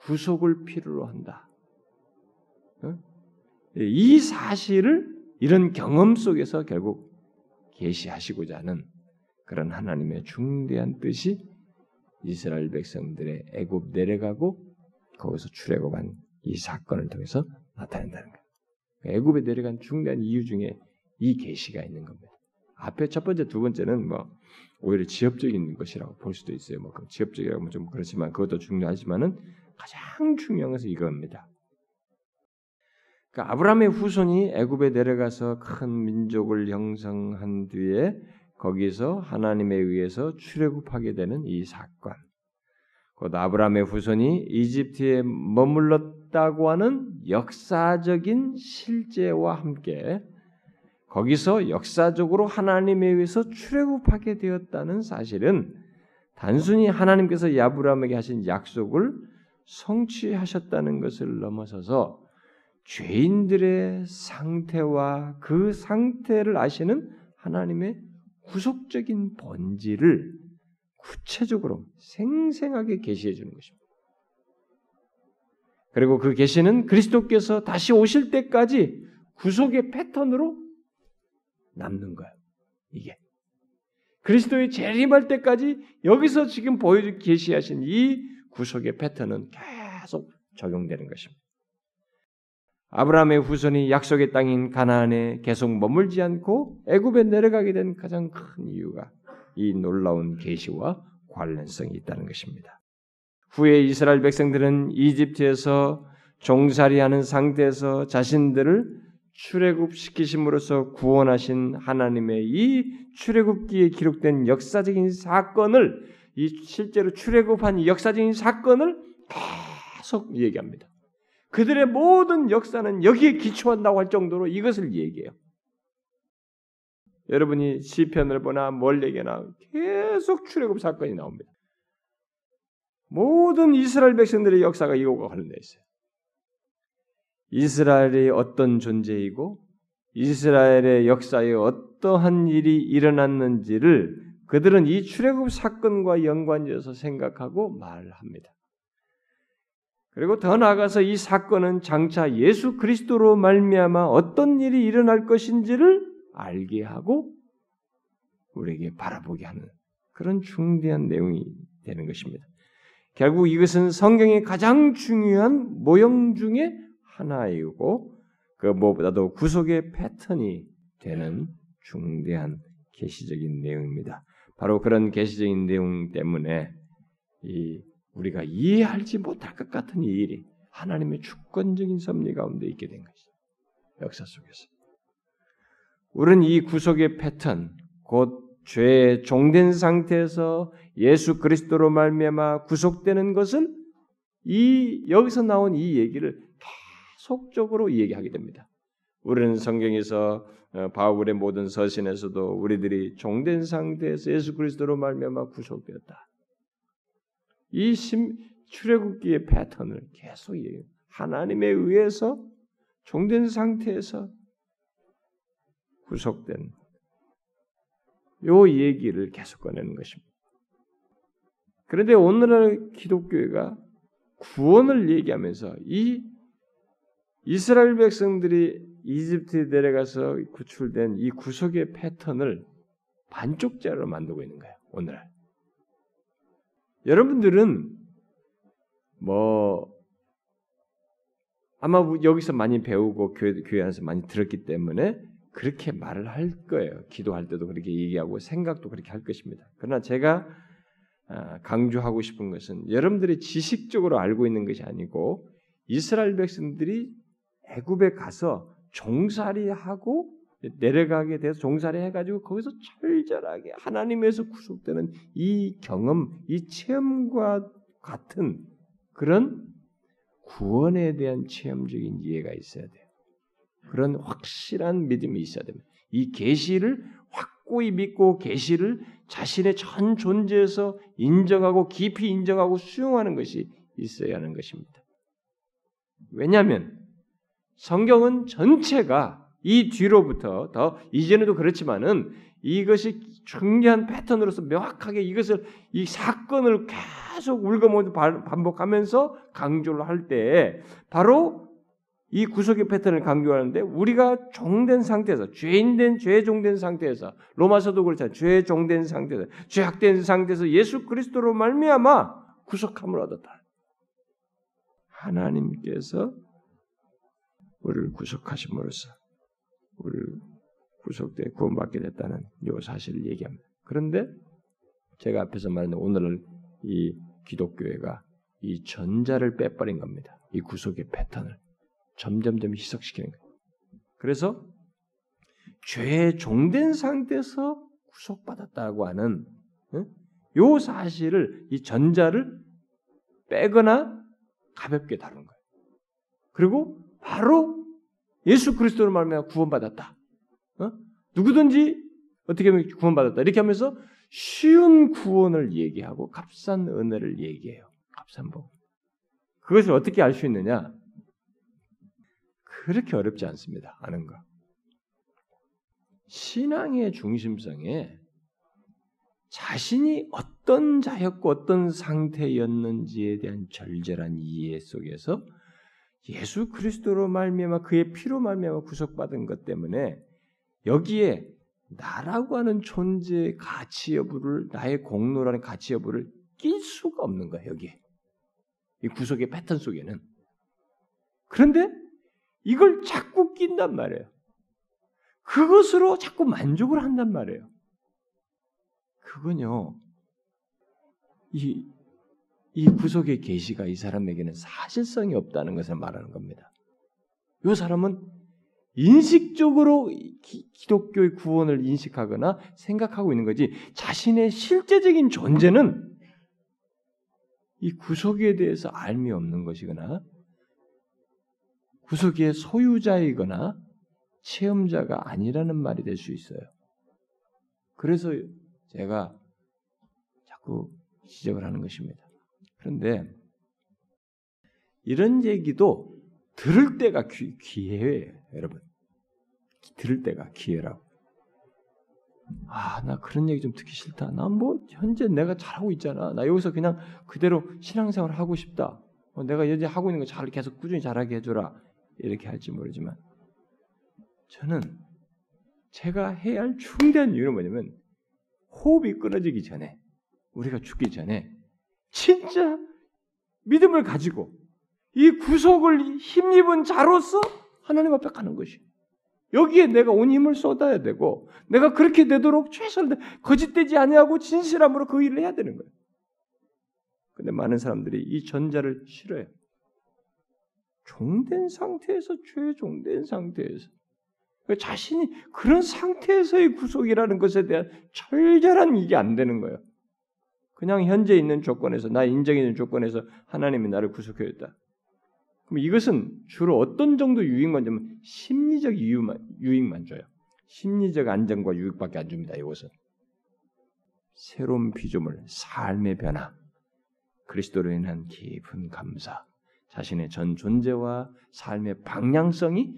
구속을 필요로 한다. 어? 이 사실을 이런 경험 속에서 결국 계시하시고자 하는 그런 하나님의 중대한 뜻이 이스라엘 백성들의 애굽 내려가고 거기서 출애굽한 이 사건을 통해서 나타낸다는 거예요. 애굽에 내려간 중대한 이유 중에 이 계시가 있는 겁니다. 앞에 첫 번째, 두 번째는 뭐 오히려 지엽적인 것이라고 볼 수도 있어요. 뭐 지엽적이라고 좀 그렇지만 그것도 중요하지만은 가장 중요한 것은 이겁니다. 그러니까 아브라함의 후손이 애굽에 내려가서 큰 민족을 형성한 뒤에 거기서 하나님에 의해서 출애굽하게 되는 이 사건. 곧 아브라함의 후손이 이집트에 머물렀 다고 하는 역사적인 실제와 함께 거기서 역사적으로 하나님에 의해서 출애굽하게 되었다는 사실은 단순히 하나님께서 야브라함에게 하신 약속을 성취하셨다는 것을 넘어서서 죄인들의 상태와 그 상태를 아시는 하나님의 구속적인 본질을 구체적으로 생생하게 계시해 주는 것입니다. 그리고 그 계시는 그리스도께서 다시 오실 때까지 구속의 패턴으로 남는 거예요. 이게 그리스도의 재림할 때까지 여기서 지금 보여 계시하신 이 구속의 패턴은 계속 적용되는 것입니다. 아브라함의 후손이 약속의 땅인 가나안에 계속 머물지 않고 애굽에 내려가게 된 가장 큰 이유가 이 놀라운 계시와 관련성이 있다는 것입니다. 후에 이스라엘 백성들은 이집트에서 종살이하는 상태에서 자신들을 출애굽시키심으로써 구원하신 하나님의 이 출애굽기에 기록된 역사적인 사건을 이 실제로 출애굽한 역사적인 사건을 계속 얘기합니다. 그들의 모든 역사는 여기에 기초한다고 할 정도로 이것을 얘기해요. 여러분이 시편을 보나 뭘 얘기나 계속 출애굽 사건이 나옵니다. 모든 이스라엘 백성들의 역사가 이거와 관련되어 있어요. 이스라엘이 어떤 존재이고 이스라엘의 역사에 어떠한 일이 일어났는지를 그들은 이 출애굽 사건과 연관지어서 생각하고 말합니다. 그리고 더 나아가서 이 사건은 장차 예수 그리스도로 말미암아 어떤 일이 일어날 것인지를 알게 하고 우리에게 바라보게 하는 그런 중대한 내용이 되는 것입니다. 결국 이것은 성경의 가장 중요한 모형 중에 하나이고 그 무엇보다도 구속의 패턴이 되는 중대한 계시적인 내용입니다. 바로 그런 계시적인 내용 때문에 이 우리가 이해하지 못할 것 같은 이 일이 하나님의 주권적인 섭리 가운데 있게 된 것이죠. 역사 속에서. 우리는 이 구속의 패턴, 곧 죄의 종된 상태에서 예수 그리스도로 말미암아 구속되는 것을 이 여기서 나온 이 얘기를 계속적으로 얘기하게 됩니다. 우리는 성경에서 어, 바울의 모든 서신에서도 우리들이 종된 상태에서 예수 그리스도로 말미암아 구속되었다. 이 심, 출애굽기의 패턴을 계속 얘기해요. 하나님에 의해서 종된 상태에서 구속된 요 얘기를 계속 꺼내는 것입니다. 그런데 오늘날 기독교회가 구원을 얘기하면서 이 이스라엘 백성들이 이집트에 내려가서 구출된 이 구속의 패턴을 반쪽짜리로 만들고 있는 거예요. 오늘 여러분들은 뭐 아마 여기서 많이 배우고 교회, 교회 안에서 많이 들었기 때문에 그렇게 말을 할 거예요. 기도할 때도 그렇게 얘기하고 생각도 그렇게 할 것입니다. 그러나 제가 아, 강조하고 싶은 것은 여러분들이 지식적으로 알고 있는 것이 아니고 이스라엘 백성들이 애굽에 가서 종살이하고 내려가게 돼서 종살이 해가지고 거기서 철저하게 하나님에서 구속되는 이 경험, 이 체험과 같은 그런 구원에 대한 체험적인 이해가 있어야 돼요. 그런 확실한 믿음이 있어야 됩니다. 이 계시를 확고히 믿고 계시를 자신의 전 존재에서 인정하고 깊이 인정하고 수용하는 것이 있어야 하는 것입니다. 왜냐하면 성경은 전체가 이 뒤로부터 더 이전에도 그렇지만은 이것이 중요한 패턴으로서 명확하게 이것을 이 사건을 계속 울거모두 반복하면서 강조를 할 때 바로 이 구속의 패턴을 강조하는데 우리가 종된 상태에서 죄인된 죄 종된 상태에서 로마서도 그렇잖아요. 죄 종된 상태에서 죄악된 상태에서 예수 그리스도로 말미암아 구속함을 얻었다. 하나님께서 우리를 구속하심으로써 우리를 구속돼 구원받게 됐다는 이 사실을 얘기합니다. 그런데 제가 앞에서 말한 오늘을 이 기독교회가 이 전자를 빼버린 겁니다. 이 구속의 패턴을 점점점 희석시키는 거예요. 그래서 죄에 종된 상태에서 구속받았다고 하는 이 사실을 이 전자를 빼거나 가볍게 다룬 거예요. 그리고 바로 예수 그리스도로 말하면 구원받았다. 어? 누구든지 어떻게 하면 구원받았다. 이렇게 하면서 쉬운 구원을 얘기하고 값싼 은혜를 얘기해요. 값싼 복. 그것을 어떻게 알 수 있느냐? 그렇게 어렵지 않습니다. 아는 거. 신앙의 중심성에 자신이 어떤 자였고 어떤 상태였는지에 대한 절절한 이해 속에서 예수 그리스도로 말미암아 그의 피로 말미암아 구속받은 것 때문에 여기에 나라고 하는 존재의 가치 여부를 나의 공로라는 가치 여부를 낄 수가 없는 거야 여기에 이 구속의 패턴 속에는 그런데 이걸 자꾸 낀단 말이에요. 그것으로 자꾸 만족을 한단 말이에요. 그건요, 이, 이 구속의 계시가 이 사람에게는 사실성이 없다는 것을 말하는 겁니다. 이 사람은 인식적으로 기, 기독교의 구원을 인식하거나 생각하고 있는 거지 자신의 실제적인 존재는 이 구속에 대해서 알미 없는 것이거나 구속의 소유자이거나 체험자가 아니라는 말이 될 수 있어요. 그래서 제가 자꾸 지적을 하는 것입니다. 그런데 이런 얘기도 들을 때가 기, 기회예요, 여러분. 들을 때가 기회라고. 아, 나 그런 얘기 좀 듣기 싫다. 난 뭐 현재 내가 잘하고 있잖아. 나 여기서 그냥 그대로 신앙생활 하고 싶다. 어, 내가 현재 하고 있는 거 잘 계속 꾸준히 잘하게 해줘라. 이렇게 할지 모르지만 저는 제가 해야 할 중대한 이유는 뭐냐면 호흡이 끊어지기 전에 우리가 죽기 전에 진짜 믿음을 가지고 이 구속을 힘입은 자로서 하나님 앞에 가는 것이. 여기에 내가 온 힘을 쏟아야 되고 내가 그렇게 되도록 최선을 거짓되지 아니하고 진실함으로 그 일을 해야 되는 거예요. 근데 많은 사람들이 이 전자를 싫어해요. 종된 상태에서 죄 종된 상태에서 그 자신이 그런 상태에서의 구속이라는 것에 대한 철저한 이게 안 되는 거예요. 그냥 현재 있는 조건에서 나 인정해 있는 조건에서 하나님이 나를 구속해줬다. 그럼 이것은 주로 어떤 정도 유익만 주면 심리적 이유만, 유익만 줘요. 심리적 안정과 유익밖에 안 줍니다. 이것은 새로운 피조물, 삶의 변화, 그리스도로 인한 깊은 감사, 자신의 전 존재와 삶의 방향성이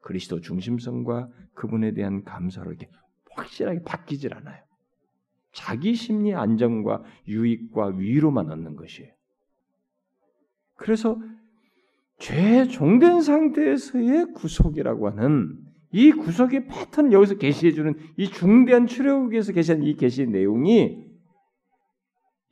그리스도 중심성과 그분에 대한 감사로 이렇게 확실하게 바뀌질 않아요. 자기 심리 안정과 유익과 위로만 얻는 것이에요. 그래서 죄 종된 상태에서의 구속이라고 하는 이 구속의 패턴을 여기서 계시해 주는 이 중대한 출애굽에서 계시한 이 계시의 내용이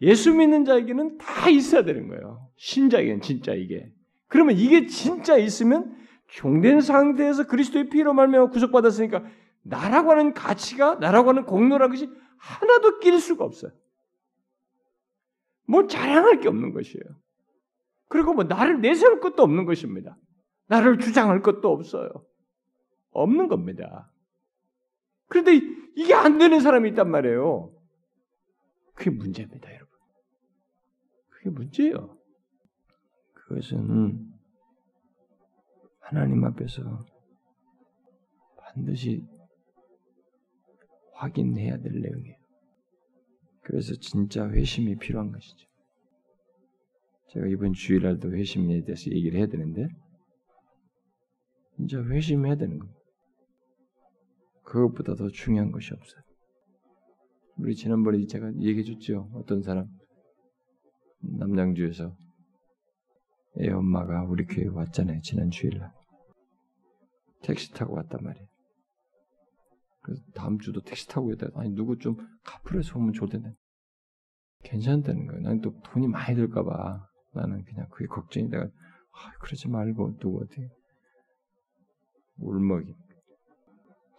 예수 믿는 자에게는 다 있어야 되는 거예요. 신자에게는 진짜 이게. 그러면 이게 진짜 있으면 종된 상태에서 그리스도의 피로 말미암아 구속받았으니까 나라고 하는 가치가 나라고 하는 공로라는 것이 하나도 낄 수가 없어요. 뭘 자랑할 게 없는 것이에요. 그리고 뭐 나를 내세울 것도 없는 것입니다. 나를 주장할 것도 없어요. 없는 겁니다. 그런데 이게 안 되는 사람이 있단 말이에요. 그게 문제입니다, 여러분. 그게 문제예요. 그것은 하나님 앞에서 반드시 확인해야 될 내용이에요. 그래서 진짜 회심이 필요한 것이죠. 제가 이번 주일날도 회심에 대해서 얘기를 해야 되는데 진짜 회심해야 되는 겁니다. 그것보다 더 중요한 것이 없어요. 우리 지난번에 제가 얘기해 줬죠. 어떤 사람 남양주에서 애 엄마가 우리 교회 왔잖아요. 지난 주일날 택시 타고 왔단 말이에요. 그래서 다음 주도 택시 타고 있다. 아니 누구 좀 카풀에서 오면 좋을 텐데 괜찮다는 거예요. 난 또 돈이 많이 들까봐 나는 그냥 그게 걱정이 내가 아, 그러지 말고 누구 어디 울먹이.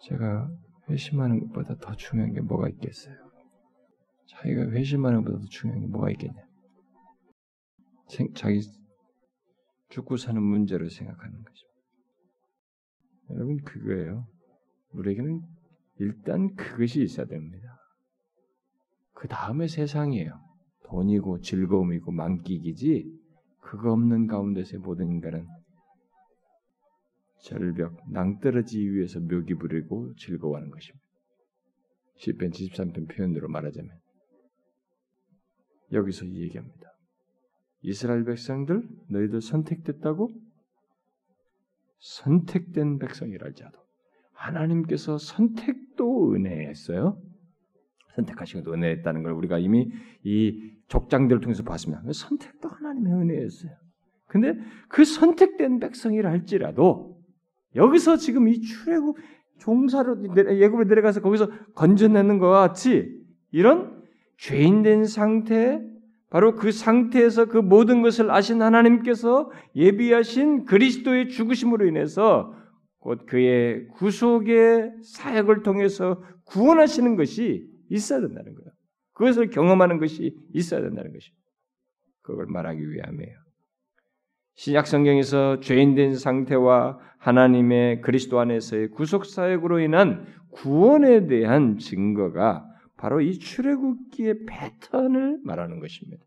제가 회심하는 것보다 더 중요한 게 뭐가 있겠어요? 자기가 회심하는 것보다 더 중요한 게 뭐가 있겠냐? 생, 자기 죽고 사는 문제로 생각하는 거죠. 여러분 그거예요. 우리에게는 일단 그것이 있어야 됩니다. 그 다음에 세상이에요. 돈이고 즐거움이고 만끽이지 그거 없는 가운데서의 모든 인간은 절벽, 낭떠러지 위에서 묘기 부리고 즐거워하는 것입니다. 10편 73편 표현으로 말하자면 여기서 이 얘기합니다. 이스라엘 백성들 너희들 선택됐다고 선택된 백성이랄지라도 하나님께서 선택도 은혜했어요. 선택하신 것도 은혜했다는 걸 우리가 이미 이 족장들을 통해서 봤습니다. 선택도 하나님의 은혜였어요. 근데 그 선택된 백성이라 할지라도 여기서 지금 이 출애굽 종사로 예굽에 내려가서 거기서 건져내는 것과 같이 이런 죄인된 상태 바로 그 상태에서 그 모든 것을 아신 하나님께서 예비하신 그리스도의 죽으심으로 인해서 곧 그의 구속의 사역을 통해서 구원하시는 것이 있어야 된다는 거예요. 그것을 경험하는 것이 있어야 된다는 것이 그걸 말하기 위함이에요. 신약 성경에서 죄인된 상태와 하나님의 그리스도 안에서의 구속 사역으로 인한 구원에 대한 증거가 바로 이 출애굽기의 패턴을 말하는 것입니다.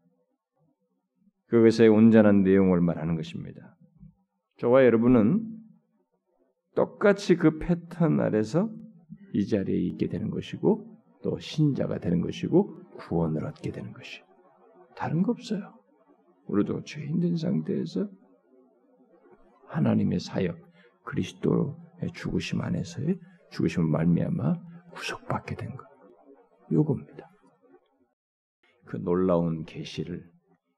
그것의 온전한 내용을 말하는 것입니다. 저와 여러분은 똑같이 그 패턴 아래서 이 자리에 있게 되는 것이고 또 신자가 되는 것이고 구원을 얻게 되는 것이 다른 거 없어요. 우리도 죄인된 상태에서 하나님의 사역 그리스도의 죽으심 안에서의 죽으심을 말미암아 구속받게 된 것. 요겁니다. 그 놀라운 계시를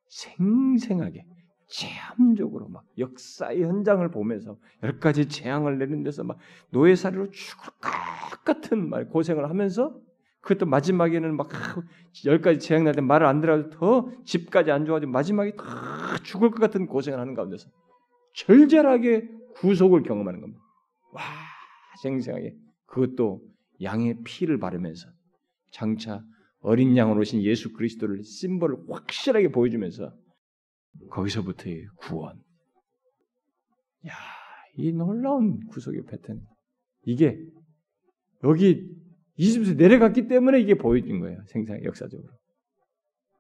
생생하게 체험적으로 막 역사의 현장을 보면서 열 가지 재앙을 내는 데서 막 노예살이로 죽을 것 같은 말 고생을 하면서 그것도 마지막에는 막 열 가지 재앙 날 때 말을 안 들어도 더 집까지 안 좋아지고 마지막에 다 죽을 것 같은 고생을 하는 가운데서 절절하게 구속을 경험하는 겁니다. 와 생생하게 그것도 양의 피를 바르면서 장차 어린 양으로 오신 예수 그리스도를 심벌을 확실하게 보여주면서 거기서부터의 구원. 야, 이 놀라운 구속의 패턴. 이게 여기 이집트에 내려갔기 때문에 이게 보여진 거예요. 생산 역사적으로.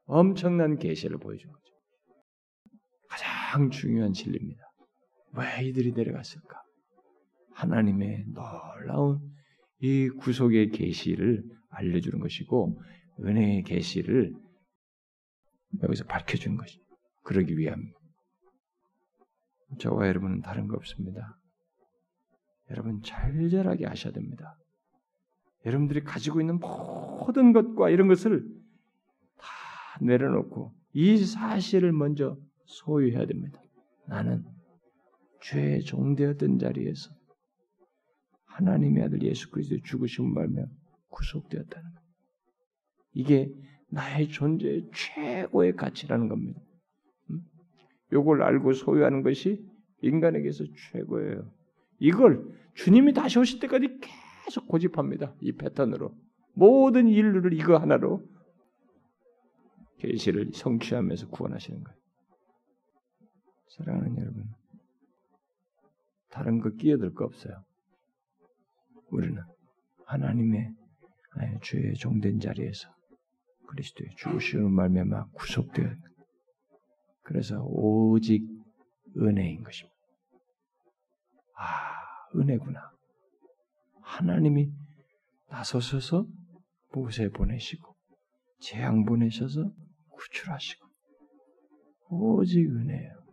엄청난 계시를 보여준 거죠. 가장 중요한 진리입니다. 왜 이들이 내려갔을까? 하나님의 놀라운 이 구속의 계시를 알려주는 것이고 은혜의 계시를 여기서 밝혀주는 것이 그러기 위함. 저와 여러분은 다른 거 없습니다. 여러분 절절하게 아셔야 됩니다. 여러분들이 가지고 있는 모든 것과 이런 것을 다 내려놓고 이 사실을 먼저 소유해야 됩니다. 나는 죄의 종되었던 자리에서 하나님의 아들 예수 그리스도의 죽으심을 말며 구속되었다는 것. 이게 나의 존재의 최고의 가치라는 겁니다. 이걸 알고 소유하는 것이 인간에게서 최고예요. 이걸 주님이 다시 오실 때까지 계속 고집합니다. 이 패턴으로 모든 인류를 이거 하나로 계시를 성취하면서 구원하시는 거예요. 사랑하는 여러분, 다른 거 끼어들 거 없어요. 우리는 하나님의 주의 종된 자리에서 그리스도의 죽으심을 말미암아 구속되어 그래서 오직 은혜인 것입니다. 아, 은혜구나. 하나님이 나서셔서 모세 보내시고 재앙 보내셔서 구출하시고 오직 은혜예요.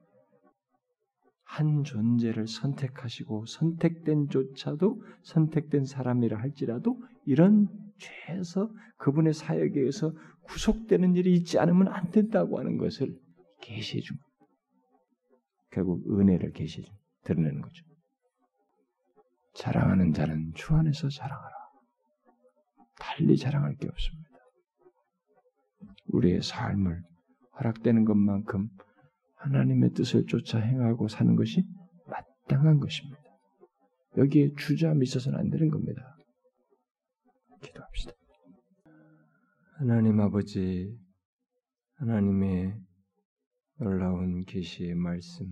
한 존재를 선택하시고 선택된 조차도 선택된 사람이라 할지라도 이런 죄에서 그분의 사역에 의해서 구속되는 일이 있지 않으면 안 된다고 하는 것을 계시해 준 결국 은혜를 계시해 준 드러내는 거죠. 자랑하는 자는 주 안에서 자랑하라. 달리 자랑할 게 없습니다. 우리의 삶을 허락되는 것만큼 하나님의 뜻을 쫓아 행하고 사는 것이 마땅한 것입니다. 여기에 주저함이 있어서는 안 되는 겁니다. 기도합시다. 하나님 아버지, 하나님의 놀라운 계시의 말씀,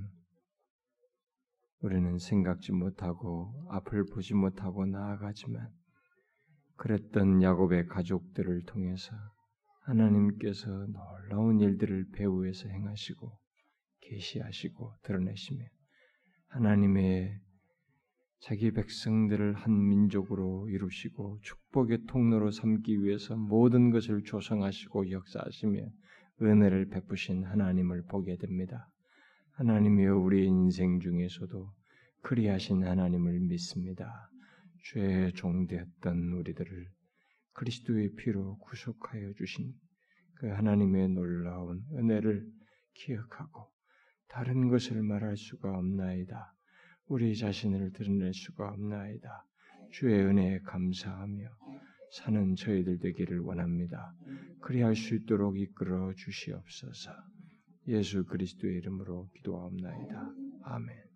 우리는 생각지 못하고 앞을 보지 못하고 나아가지만 그랬던 야곱의 가족들을 통해서 하나님께서 놀라운 일들을 배후에서 행하시고 계시하시고 드러내시며 하나님의 자기 백성들을 한 민족으로 이루시고 축복의 통로로 삼기 위해서 모든 것을 조성하시고 역사하시며 은혜를 베푸신 하나님을 보게 됩니다. 하나님이여 우리 인생 중에서도 그리하신 하나님을 믿습니다. 죄의 종되었던 우리들을 그리스도의 피로 구속하여 주신 그 하나님의 놀라운 은혜를 기억하고 다른 것을 말할 수가 없나이다. 우리 자신을 드러낼 수가 없나이다. 주의 은혜에 감사하며 사는 저희들 되기를 원합니다. 그리할 수 있도록 이끌어 주시옵소서. 예수 그리스도의 이름으로 기도하옵나이다. 아멘.